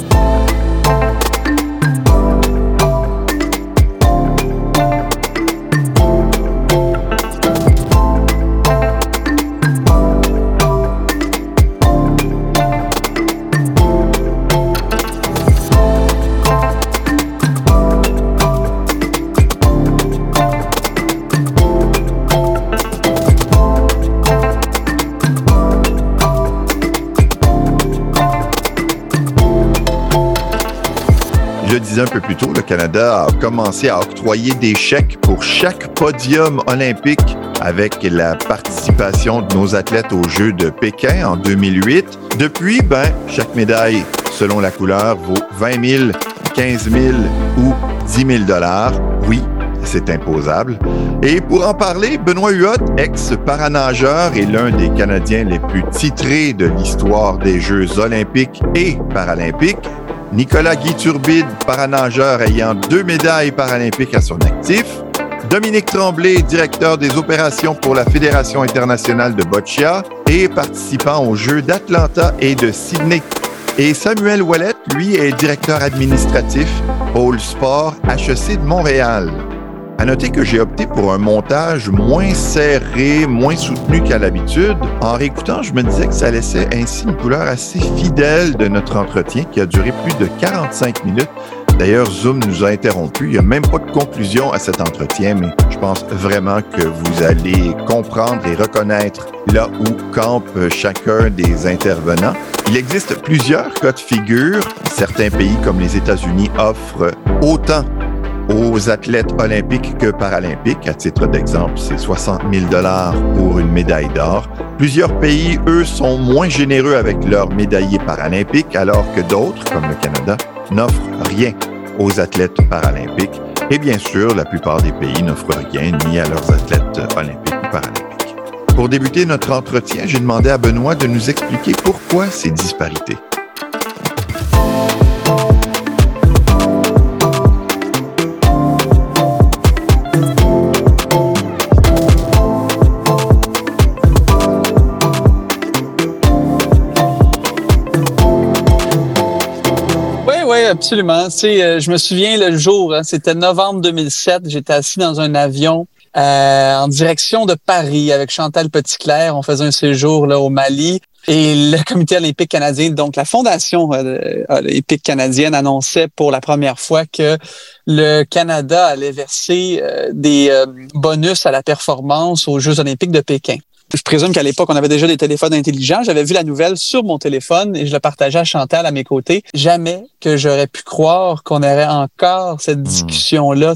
Un peu plus tôt, le Canada a commencé à octroyer des chèques pour chaque podium olympique avec la participation de nos athlètes aux Jeux de Pékin en 2008. Depuis, ben, chaque médaille, selon la couleur, vaut 20 000, 15 000 ou 10 000 dollars. Oui, c'est imposable. Et pour en parler, Benoît Huot, ex-paranageur et l'un des Canadiens les plus titrés de l'histoire des Jeux olympiques et paralympiques, Nicolas Guy Turbide, paranageur ayant deux médailles paralympiques à son actif, Dominique Tremblay, directeur des opérations pour la Fédération internationale de boccia et participant aux Jeux d'Atlanta et de Sydney. Et Samuel Wallet, lui, est directeur administratif Pôle Sport HEC de Montréal. À noter que j'ai opté pour un montage moins serré, moins soutenu qu'à l'habitude. En réécoutant, je me disais que ça laissait ainsi une couleur assez fidèle de notre entretien qui a duré plus de 45 minutes. D'ailleurs, Zoom nous a interrompu. Il n'y a même pas de conclusion à cet entretien, mais je pense vraiment que vous allez comprendre et reconnaître là où campe chacun des intervenants. Il existe plusieurs cas de figure. Certains pays comme les États-Unis offrent autant aux athlètes olympiques que paralympiques. À titre d'exemple, c'est 60 000 dollars pour une médaille d'or. Plusieurs pays, eux, sont moins généreux avec leurs médaillés paralympiques, alors que d'autres, comme le Canada, n'offrent rien aux athlètes paralympiques. Et bien sûr, la plupart des pays n'offrent rien ni à leurs athlètes olympiques ou paralympiques. Pour débuter notre entretien, j'ai demandé à Benoît de nous expliquer pourquoi ces disparités. Absolument. Euh, je me souviens le jour, hein, c'était novembre 2007, j'étais assis dans un avion euh, en direction de Paris avec Chantal Petitclerc. On faisait un séjour là au Mali. Et le <laughs> Comité olympique canadien, donc la Fondation euh, olympique canadienne, annonçait pour la première fois que le Canada allait verser des bonus à la performance aux Jeux olympiques de Pékin. Je présume qu'à l'époque, on avait déjà des téléphones intelligents. J'avais vu la nouvelle sur mon téléphone et je le partageais à Chantal à mes côtés. Jamais que j'aurais pu croire qu'on aurait encore cette hmm. discussion-là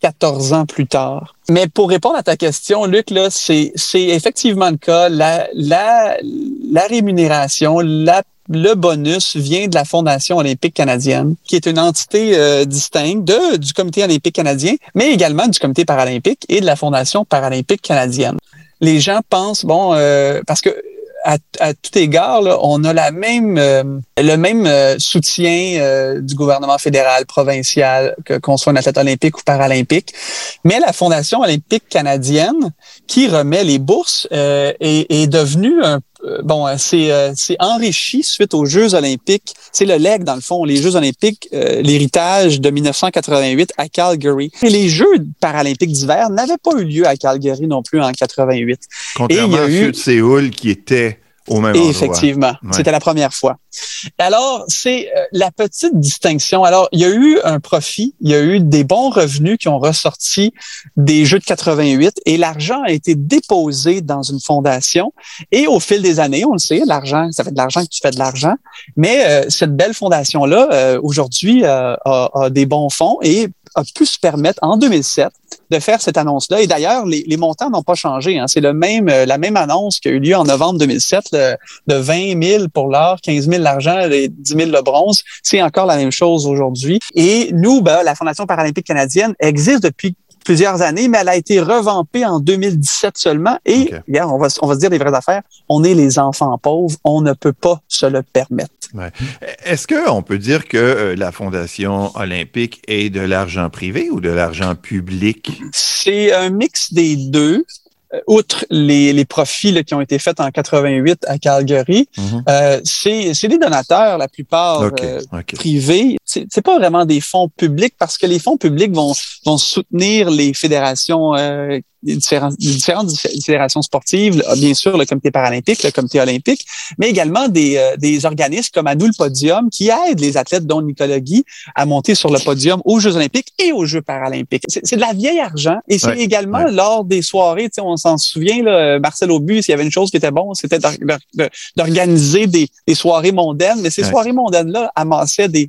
14 ans plus tard. Mais pour répondre à ta question, Luc, là, c'est, c'est effectivement le cas. La, la, la rémunération, la le bonus vient de la Fondation olympique canadienne, qui est une entité euh, distincte de, du Comité olympique canadien, mais également du Comité paralympique et de la Fondation paralympique canadienne les gens pensent, bon, euh, parce que à, à, tout égard, là, on a la même, euh, le même euh, soutien du gouvernement fédéral, provincial, que, qu'on soit un athlète olympique ou paralympique. Mais la Fondation olympique canadienne, qui remet les bourses, est, est devenue un euh, bon, euh, euh, c'est enrichi suite aux Jeux olympiques. C'est le leg, dans le fond, les Jeux olympiques, l'héritage de 1988 à Calgary. Et les Jeux paralympiques d'hiver n'avaient pas eu lieu à Calgary non plus en 88. Contrairement à ceux de Séoul qui étaient au même endroit. Effectivement, c'était la première fois. Alors, c'est euh, la petite distinction. Alors, il y a eu un profit, il y a eu des bons revenus qui ont ressorti des Jeux de 88 et l'argent a été déposé dans une fondation. Et au fil des années, on le sait, l'argent, ça fait de l'argent que tu fais de l'argent. Mais euh, cette belle fondation-là, euh, aujourd'hui, a, a, des bons fonds et a pu se permettre en 2007 de faire cette annonce-là. Et d'ailleurs, les, montants n'ont pas changé. Hein. C'est le même, euh, la même annonce qui a eu lieu en novembre 2007 de 20 000 pour l'or, 15 000 l'argent et 10 000 le bronze. C'est encore la même chose aujourd'hui. Et nous, ben, la Fondation paralympique canadienne existe depuis plusieurs années, mais elle a été revampée en 2017 seulement. Et regarde, on va, on va se dire les vraies affaires. On est les enfants pauvres. On ne peut pas se le permettre. Ouais. Est-ce qu'on peut dire que euh, la Fondation olympique est de l'argent privé ou de l'argent public? C'est un mix des deux. Euh, outre les, les profits qui ont été faits en 88 à Calgary, euh, c'est des donateurs, la plupart euh, privés. C'est pas vraiment des fonds publics parce que les fonds publics vont, vont soutenir les fédérations euh, différentes, différentes fédérations sportives, bien sûr le comité paralympique, le comité olympique, mais également des, euh, des organismes comme à nous le podium qui aident les athlètes dont Nicolas Guy à monter sur le podium aux Jeux olympiques et aux Jeux paralympiques. C'est de la vieille argent et c'est également lors des soirées, on s'en souvient, là, Marcel Aubus, s'il y avait une chose qui était bon, c'était d'organiser des, des, soirées mondaines, mais ces soirées mondaines-là amassaient des,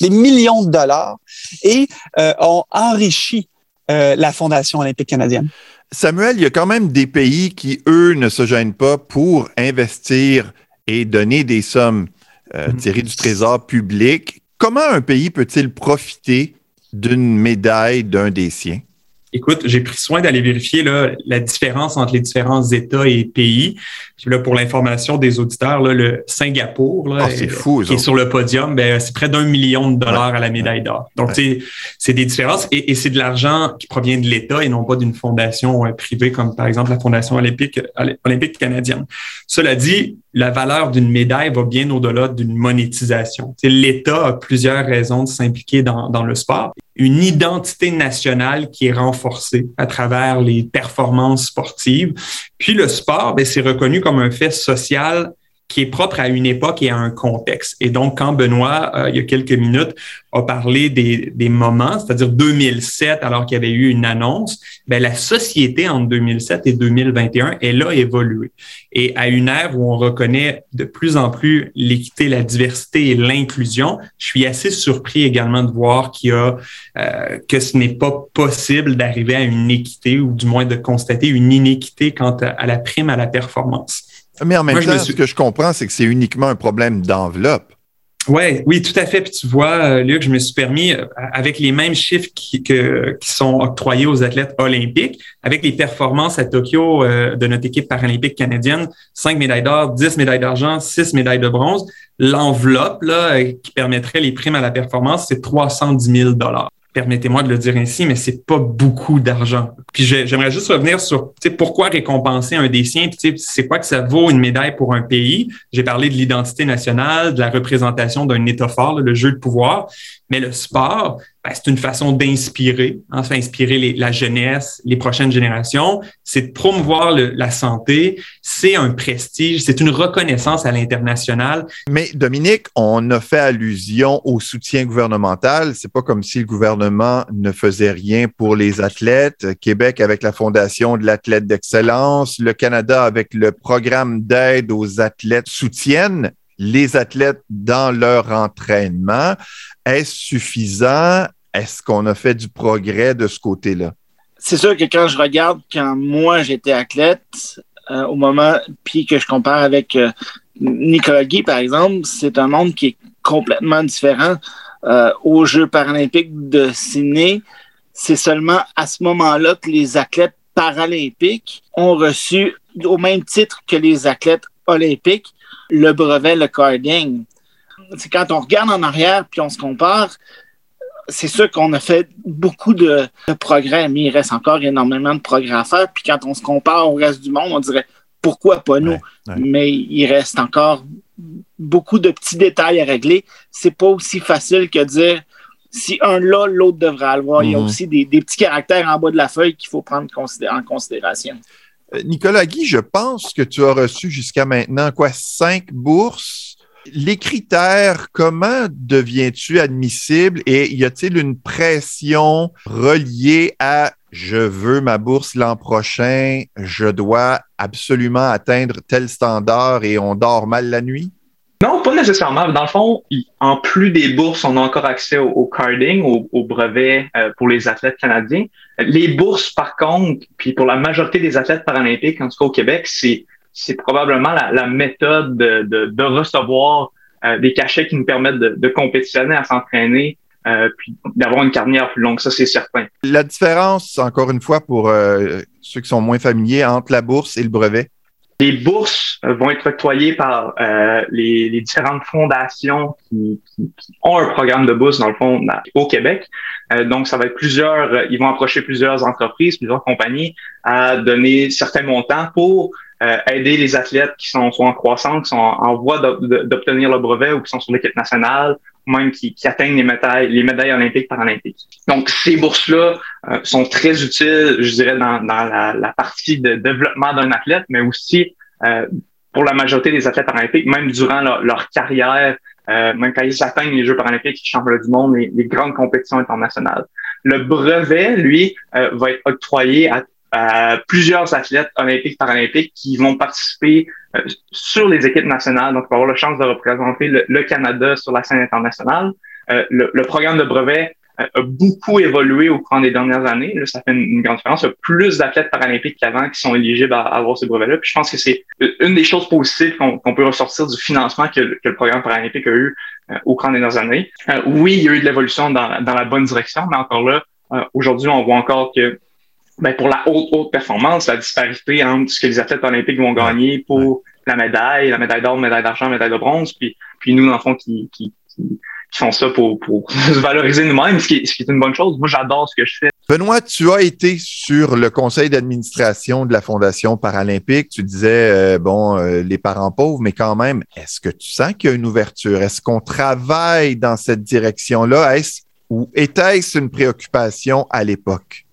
des millions de dollars et euh, ont enrichi euh, la Fondation olympique canadienne. Samuel, il y a quand même des pays qui, eux, ne se gênent pas pour investir et donner des sommes euh, mm-hmm. tirées du trésor public. Comment un pays peut-il profiter d'une médaille d'un des siens? Écoute, j'ai pris soin d'aller vérifier là, la différence entre les différents États et pays. là, pour l'information des auditeurs, là, le Singapour, là, ah, fou, qui est sur le podium, ben, c'est près d'un million de dollars à la médaille d'or. Donc, c'est des différences et, et c'est de l'argent qui provient de l'État et non pas d'une fondation euh, privée comme par exemple la Fondation olympique, olympique canadienne. Cela dit, la valeur d'une médaille va bien au-delà d'une monétisation. L'État a plusieurs raisons de s'impliquer dans, le sport une identité nationale qui est renforcée à travers les performances sportives. Puis le sport, ben, c'est reconnu comme un fait social qui est propre à une époque et à un contexte. Et donc, quand Benoît, euh, il y a quelques minutes, a parlé des, des moments, c'est-à-dire 2007, alors qu'il y avait eu une annonce, ben, la société entre 2007 et 2021, elle a évolué. Et à une ère où on reconnaît de plus en plus l'équité, la diversité et l'inclusion, je suis assez surpris également de voir qu'il y a euh, que ce n'est pas possible d'arriver à une équité ou du moins de constater une inéquité quant à la prime à la performance. Mais en même temps, ce que je comprends, c'est que c'est uniquement un problème d'enveloppe. Ouais, oui, tout à fait. Puis tu vois, euh, Luc, je me suis permis, euh, avec les mêmes chiffres qui, que, qui sont octroyés aux athlètes olympiques, avec les performances à Tokyo euh, de notre équipe paralympique canadienne, cinq médailles d'or, 10 médailles d'argent, six médailles de bronze, l'enveloppe là, qui permettrait les primes à la performance, c'est 310 000 dollars permettez-moi de le dire ainsi, mais c'est pas beaucoup d'argent. Puis j'aimerais juste revenir sur pourquoi récompenser un des siens, puis c'est quoi que ça vaut une médaille pour un pays? J'ai parlé de l'identité nationale, de la représentation d'un État fort, le jeu de pouvoir, mais le sport, ben, c'est une façon d'inspirer, enfin inspirer la jeunesse, les prochaines générations. C'est de promouvoir la santé. C'est un prestige, c'est une reconnaissance à l'international. Mais Dominique, on a fait allusion au soutien gouvernemental. C'est pas comme si le gouvernement ne faisait rien pour les athlètes. Québec avec la Fondation de l'athlète d'excellence, le Canada avec le programme d'aide aux athlètes soutiennent les athlètes dans leur entraînement. Est-ce suffisant? Est-ce qu'on a fait du progrès de ce côté-là? C'est sûr que quand je regarde, quand moi j'étais athlète, euh, au moment, puis que je compare avec euh, Nicolas Guy, par exemple, c'est un monde qui est complètement différent. Euh, aux Jeux paralympiques de Sydney, c'est seulement à ce moment-là que les athlètes paralympiques ont reçu, au même titre que les athlètes olympiques, le brevet, le carding. C'est quand on regarde en arrière puis on se compare, c'est sûr qu'on a fait beaucoup de, progrès, mais il reste encore énormément de progrès à faire. Puis quand on se compare au reste du monde, on dirait pourquoi pas nous? Mais il reste encore beaucoup de petits détails à régler. C'est pas aussi facile que dire si un là, l'autre devrait avoir. Il y a mhm. aussi des, petits caractères en bas de la feuille qu'il faut prendre en considération. Euh, Nicolas Guy, je pense que tu as reçu jusqu'à maintenant quoi cinq bourses? Les critères, comment deviens-tu admissible? Et y a-t-il une pression reliée à je veux ma bourse l'an prochain, je dois absolument atteindre tel standard et on dort mal la nuit? Non, pas nécessairement. Dans le fond, en plus des bourses, on a encore accès au, carding, au, brevet euh, pour les athlètes canadiens. Les bourses, par contre, puis pour la majorité des athlètes paralympiques, en tout cas au Québec, c'est c'est probablement la, méthode de, recevoir euh, des cachets qui nous permettent de, compétitionner, à s'entraîner, euh, puis d'avoir une carrière plus longue. Ça, c'est certain. La différence, encore une fois, pour euh, ceux qui sont moins familiers, entre la bourse et le brevet? Les bourses vont être octroyées par les, différentes fondations qui, ont un programme de bourse, dans le fond, au Québec. donc, ça va être plusieurs, ils vont approcher plusieurs entreprises, plusieurs compagnies à donner certains montants pour euh, aider les athlètes qui sont en croissance, qui sont en, voie d'obtenir le brevet ou qui sont sur l'équipe nationale, même qui, atteignent les médailles, les médailles olympiques paralympiques. Donc, ces bourses-là euh, sont très utiles, je dirais, dans, la, partie de développement d'un athlète, mais aussi euh, pour la majorité des athlètes paralympiques, même durant leur, carrière, même quand ils atteignent les Jeux paralympiques, les championnats du monde, les, les, grandes compétitions internationales. Le brevet, lui, va être octroyé à plusieurs athlètes olympiques, paralympiques qui vont participer euh, sur les équipes nationales, donc avoir la chance de représenter le, Canada sur la scène internationale. Euh, le, programme de brevet euh, a beaucoup évolué au cours des dernières années. Là, ça fait une, grande différence. Il y a plus d'athlètes paralympiques qu'avant qui sont éligibles à, avoir ce brevet-là. Puis je pense que c'est une des choses positives qu'on peut ressortir du financement que, que, le programme paralympique a eu au cours des dernières années. oui, il y a eu de l'évolution dans, dans la bonne direction, mais encore là, aujourd'hui, on voit encore que ben, pour la haute, haute performance, la disparité entre ce que les athlètes olympiques vont gagner pour la médaille, la médaille d'or, médaille d'argent, la médaille de bronze, puis, puis nous, dans le fond, qui, qui, qui font ça pour, pour <laughs> se valoriser nous-mêmes, ce qui, est, ce qui est une bonne chose. Moi, j'adore ce que je fais. Benoît, tu as été sur le conseil d'administration de la Fondation paralympique. Tu disais, euh, bon, euh, les parents pauvres, mais quand même, est-ce que tu sens qu'il y a une ouverture? Est-ce qu'on travaille dans cette direction-là? Est-ce ou était-ce une préoccupation à l'époque?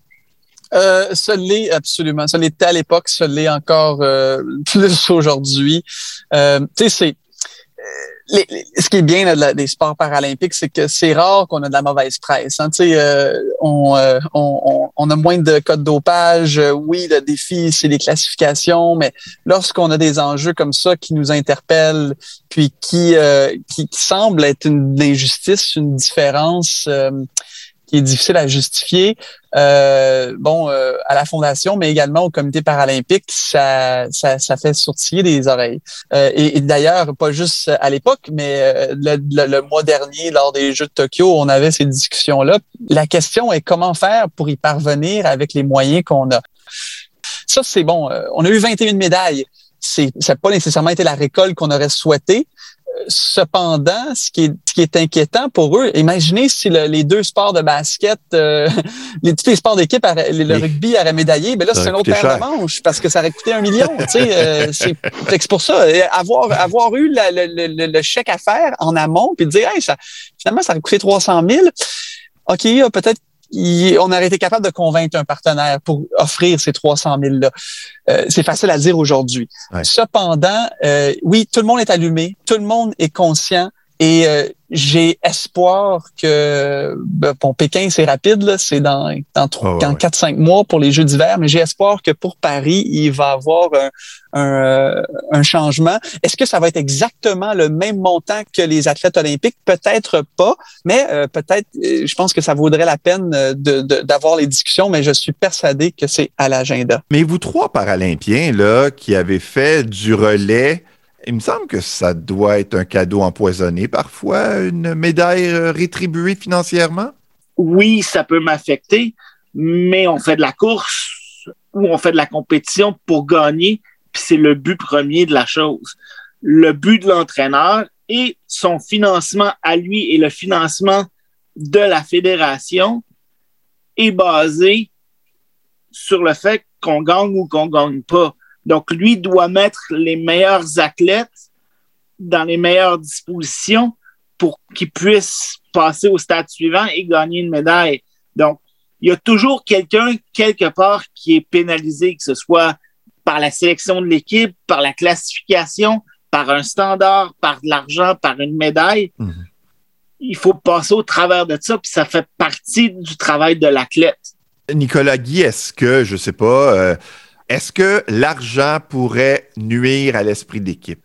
Euh, l'est absolument. Ça l'était à l'époque, ça l'est encore euh, <laughs> plus aujourd'hui. Euh, tu sais, c'est euh, ce qui est bien là, des sports paralympiques, c'est que c'est rare qu'on a de la mauvaise presse. Hein. Euh, on, on, on, a moins de codes dopage. Oui, le défi, c'est les classifications, mais lorsqu'on a des enjeux comme ça qui nous interpellent, puis qui, qui, qui semblent être une injustice, une différence, qui est difficile à justifier. Euh, bon, euh, à la fondation, mais également au comité paralympique, ça, ça, ça fait sourciller des oreilles. Euh, et, d'ailleurs, pas juste à l'époque, mais le, le, mois dernier, lors des Jeux de Tokyo, on avait ces discussions-là. La question est comment faire pour y parvenir avec les moyens qu'on a. Ça, c'est bon. on a eu 21 médailles. C'est, ça n'a pas nécessairement été la récolte qu'on aurait souhaité, cependant, ce qui, est, ce qui est inquiétant pour eux, imaginez si les deux sports de basket, euh, <laughs> les, tous les sports d'équipe, le rugby aurait médaillé, ben là, c'est un autre paire de manches parce que ça aurait coûté un million. Euh, <laughs> c'est pour ça, avoir, avoir eu le, chèque à faire en amont, puis dire, hey, ça, finalement, ça aurait coûté 300 000. OK, peut-être on aurait été capable de convaincre un partenaire pour offrir ces 300 000 là. Euh, c'est facile à dire aujourd'hui. Cependant, euh, oui, tout le monde est allumé, tout le monde est conscient et euh, j'ai espoir que ben, bon, Pékin, c'est rapide, c'est dans, dans, oh, 4-5 mois pour les Jeux d'hiver, mais j'ai espoir que pour Paris, il va avoir un, un, un changement. Est-ce que ça va être exactement le même montant que les athlètes olympiques? Peut-être pas, mais euh, peut-être, euh, je pense que ça vaudrait la peine d'avoir de, les discussions, mais je suis persuadé que c'est à l'agenda. Mais vous trois Paralympiens là, qui avez fait du relais, il me semble que ça doit être un cadeau empoisonné parfois, une médaille euh, rétribuée financièrement? Oui, ça peut m'affecter, mais on fait de la course ou on fait de la compétition pour gagner, puis c'est le but premier de la chose. Le but de l'entraîneur et son financement à lui et le financement de la fédération est basé sur le fait qu'on gagne ou qu'on gagne pas. Donc, lui doit mettre les meilleurs athlètes dans les meilleures dispositions pour qu'ils puissent passer au stade suivant et gagner une médaille. Donc, il y a toujours quelqu'un quelque part qui est pénalisé, que ce soit par la sélection de l'équipe, par la classification, par un standard, par de l'argent, par une médaille. Mhm. Il faut passer au travers de ça, puis ça fait partie du travail de l'athlète. Nicolas Guy, est-ce que, je sais pas, euh, est-ce que l'argent pourrait nuire à l'esprit d'équipe?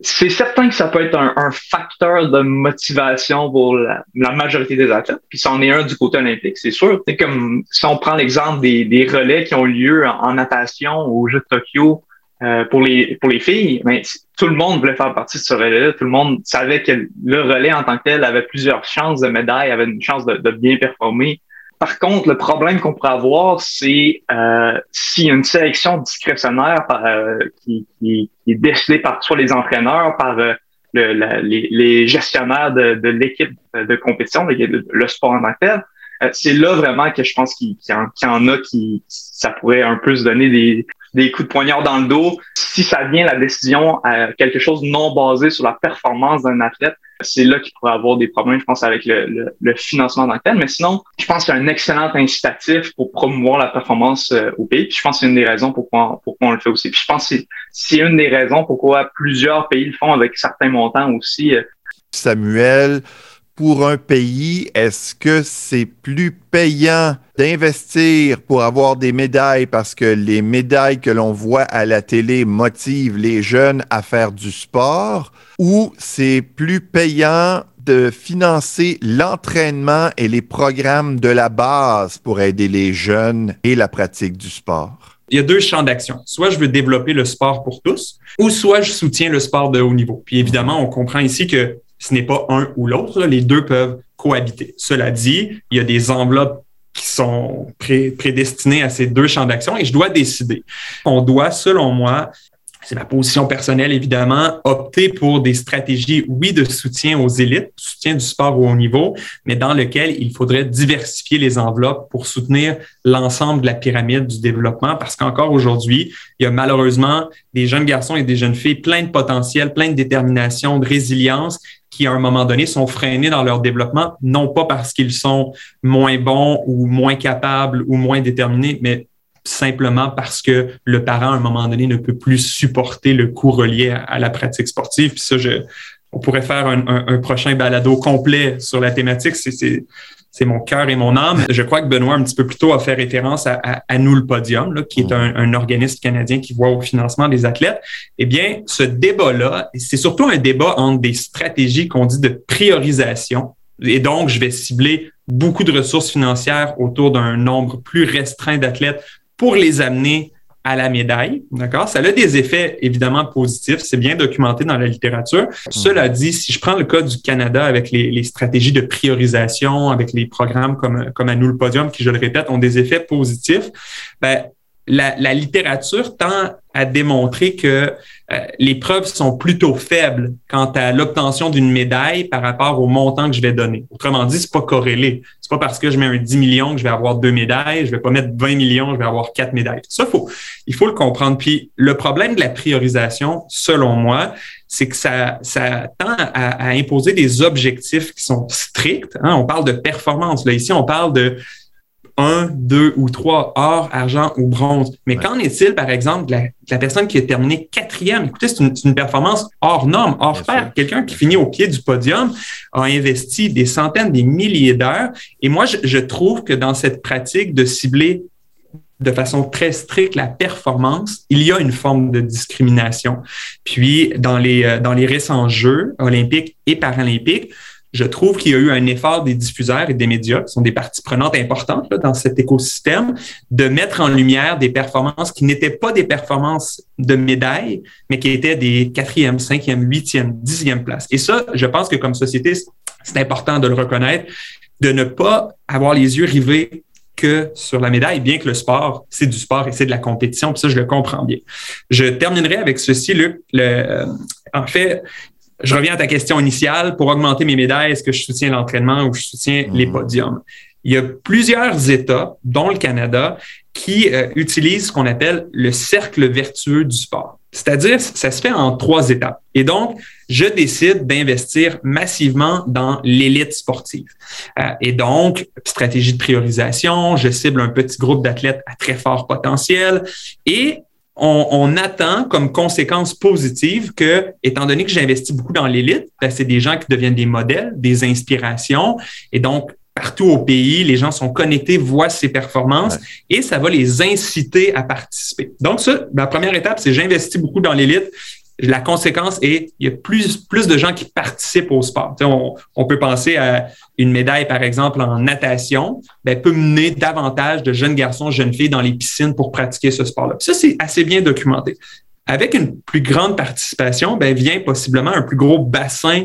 C'est certain que ça peut être un, facteur de motivation pour la, majorité des athlètes, puis c'en est un du côté olympique, c'est sûr. C'est comme si on prend l'exemple des, relais qui ont lieu en, natation au Jeux de Tokyo euh, pour les pour les filles, mais tout le monde voulait faire partie de ce relais-là. Tout le monde savait que le relais en tant que tel avait plusieurs chances de médaille, avait une chance de bien performer. Par contre, le problème qu'on pourrait avoir, c'est euh, s'il y a une sélection discrétionnaire euh, qui, est décidée par soit les entraîneurs, par euh, le, les, gestionnaires de, l'équipe de compétition, le, sport en tant euh, c'est là vraiment que je pense qu'il y, en a qui ça pourrait un peu se donner des, des coups de poignard dans le dos. Si ça vient la décision à quelque chose non basé sur la performance d'un athlète, c'est là qu'il pourrait avoir des problèmes, je pense, avec le, le, financement dans le tel. Mais sinon, je pense qu'il y a un excellent incitatif pour promouvoir la performance euh, au pays. Puis je pense que c'est une des raisons pourquoi, pourquoi on le fait aussi. Puis je pense que c'est une des raisons pourquoi plusieurs pays le font avec certains montants aussi. Euh. Samuel, pour un pays, est-ce que c'est plus payant d'investir pour avoir des médailles parce que les médailles que l'on voit à la télé motivent les jeunes à faire du sport ou c'est plus payant de financer l'entraînement et les programmes de la base pour aider les jeunes et la pratique du sport? Il y a deux champs d'action. Soit je veux développer le sport pour tous, ou soit je soutiens le sport de haut niveau. Puis évidemment, on comprend ici que ce n'est pas un ou l'autre. Les deux peuvent cohabiter. Cela dit, il y a des enveloppes qui sont prédestinées à ces deux champs d'action et je dois décider. On doit, selon moi, c'est ma position personnelle évidemment, opter pour des stratégies, oui, de soutien aux élites, soutien du sport au haut niveau, mais dans lequel il faudrait diversifier les enveloppes pour soutenir l'ensemble de la pyramide du développement, parce qu'encore aujourd'hui, il y a malheureusement des jeunes garçons et des jeunes filles pleins de potentiel, pleins de détermination, de résilience, qui à un moment donné sont freinés dans leur développement, non pas parce qu'ils sont moins bons ou moins capables ou moins déterminés, mais simplement parce que le parent, à un moment donné, ne peut plus supporter le coût relié à, la pratique sportive. Puis ça, on pourrait faire un, prochain balado complet sur la thématique. C'est mon cœur et mon âme. Je crois que Benoît, un petit peu plus tôt, a fait référence à, à, Nous le Podium, là, qui est un, un, organisme canadien qui voit au financement des athlètes. Eh bien, ce débat-là, c'est surtout un débat entre des stratégies qu'on dit de priorisation Et donc, je vais cibler beaucoup de ressources financières autour d'un nombre plus restreint d'athlètes pour les amener à la médaille. D'accord? Ça a des effets évidemment positifs. C'est bien documenté dans la littérature. Cela dit, si je prends le cas du Canada avec les, les, stratégies de priorisation, avec les programmes comme, comme à nous le podium, qui, je le répète, ont des effets positifs, ben, la, la littérature tend à démontrer que euh, les preuves sont plutôt faibles quant à l'obtention d'une médaille par rapport au montant que je vais donner. Autrement dit, c'est pas corrélé. C'est pas parce que je mets un 10 millions que je vais avoir deux médailles, je vais pas mettre 20 millions, je vais avoir quatre médailles. Ça, faut, il faut le comprendre. Puis le problème de la priorisation, selon moi, c'est que ça, ça tend à, à, imposer des objectifs qui sont stricts. Hein. On parle de performance. Là, ici, on parle de un, deux ou trois, or, argent ou bronze. Mais qu'en est-il, par exemple, de la, personne qui a terminé quatrième? Écoutez, c'est une, performance hors norme, hors pair. Quelqu'un qui finit au pied du podium a investi des centaines, des milliers d'heures. Et moi, je, je trouve que dans cette pratique de cibler de façon très stricte la performance, il y a une forme de discrimination. Puis, dans les, euh, dans les récents Jeux olympiques et paralympiques, je trouve qu'il y a eu un effort des diffuseurs et des médias, qui sont des parties prenantes importantes dans cet écosystème, de mettre en lumière des performances qui n'étaient pas des performances de médailles, mais qui étaient des quatrième, cinquième, huitième, dixième places. Et ça, je pense que comme société, c'est important de le reconnaître, de ne pas avoir les yeux rivés que sur la médaille, bien que le sport, c'est du sport et c'est de la compétition, puis ça, je le comprends bien. Je terminerai avec ceci, Luc. Euh, en fait, je reviens à ta question initiale. Pour augmenter mes médailles, est-ce que je soutiens l'entraînement ou je soutiens les mhm. podiums? Il y a plusieurs États, dont le Canada, qui euh, utilisent ce qu'on appelle le cercle vertueux du sport. C'est-à-dire, ça se fait en trois étapes. Et donc, je décide d'investir massivement dans l'élite sportive. Euh, et donc, stratégie de priorisation, je cible un petit groupe d'athlètes à très fort potentiel et on, attend comme conséquence positive que, étant donné que j'investis beaucoup dans l'élite, ben, c'est des gens qui deviennent des modèles, des inspirations. Et donc, partout au pays, les gens sont connectés, voient ces performances et ça va les inciter à participer. Donc, ça, la première étape, c'est j'investis beaucoup dans l'élite la conséquence est il y a plus, plus de gens qui participent au sport. On, on, peut penser à une médaille, par exemple, en natation, ben, peut mener davantage de jeunes garçons, jeunes filles dans les piscines pour pratiquer ce sport-là. Ça, c'est assez bien documenté. Avec une plus grande participation, ben, vient possiblement un plus gros bassin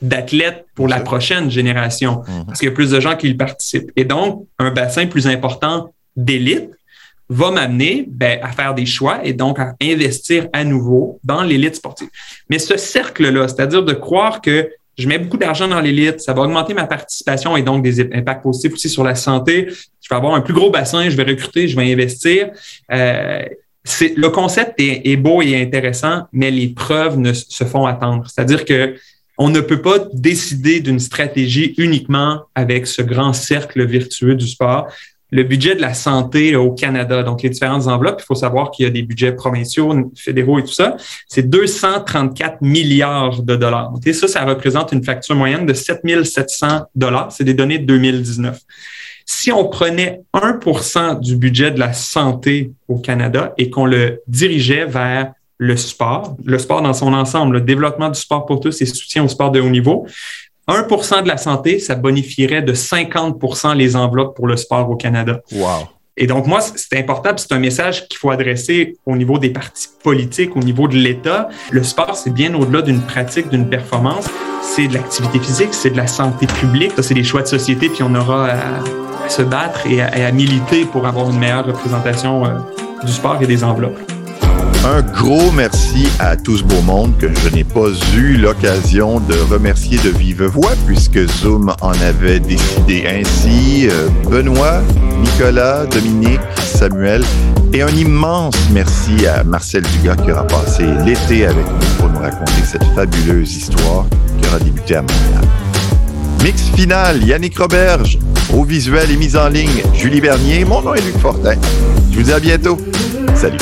d'athlètes pour la prochaine génération, mhm. parce qu'il y a plus de gens qui y participent. Et donc, un bassin plus important d'élite va m'amener ben, à faire des choix et donc à investir à nouveau dans l'élite sportive. Mais ce cercle-là, c'est-à-dire de croire que je mets beaucoup d'argent dans l'élite, ça va augmenter ma participation et donc des impacts positifs aussi sur la santé. Je vais avoir un plus gros bassin, je vais recruter, je vais investir. Euh, le concept est, beau et intéressant, mais les preuves ne se font attendre. C'est-à-dire que on ne peut pas décider d'une stratégie uniquement avec ce grand cercle vertueux du sport le budget de la santé au Canada, donc les différentes enveloppes, il faut savoir qu'il y a des budgets provinciaux, fédéraux et tout ça, c'est 234 milliards de dollars. Ça, ça représente une facture moyenne de 7700 dollars. C'est des données de 2019. Si on prenait 1% du budget de la santé au Canada et qu'on le dirigeait vers le sport, le sport dans son ensemble, le développement du sport pour tous et soutien au sport de haut niveau, 1% de la santé, ça bonifierait de 50% les enveloppes pour le sport au Canada. Wow. Et donc, moi, c'est important, c'est un message qu'il faut adresser au niveau des partis politiques, au niveau de l'État. Le sport, c'est bien au-delà d'une pratique, d'une performance. C'est de l'activité physique, c'est de la santé publique, c'est des choix de société, puis on aura à, se battre et à, militer pour avoir une meilleure représentation euh, du sport et des enveloppes. Un gros merci à tout ce beau monde que je n'ai pas eu l'occasion de remercier de vive voix puisque Zoom en avait décidé ainsi. Euh, Benoît, Nicolas, Dominique, Samuel et un immense merci à Marcel Dugas qui aura passé l'été avec nous pour nous raconter cette fabuleuse histoire qui aura débuté à Montréal. Mix final, Yannick Roberge. Au visuel et mise en ligne, Julie Bernier. Mon nom est Luc Fortin. Je vous dis à bientôt. Salut.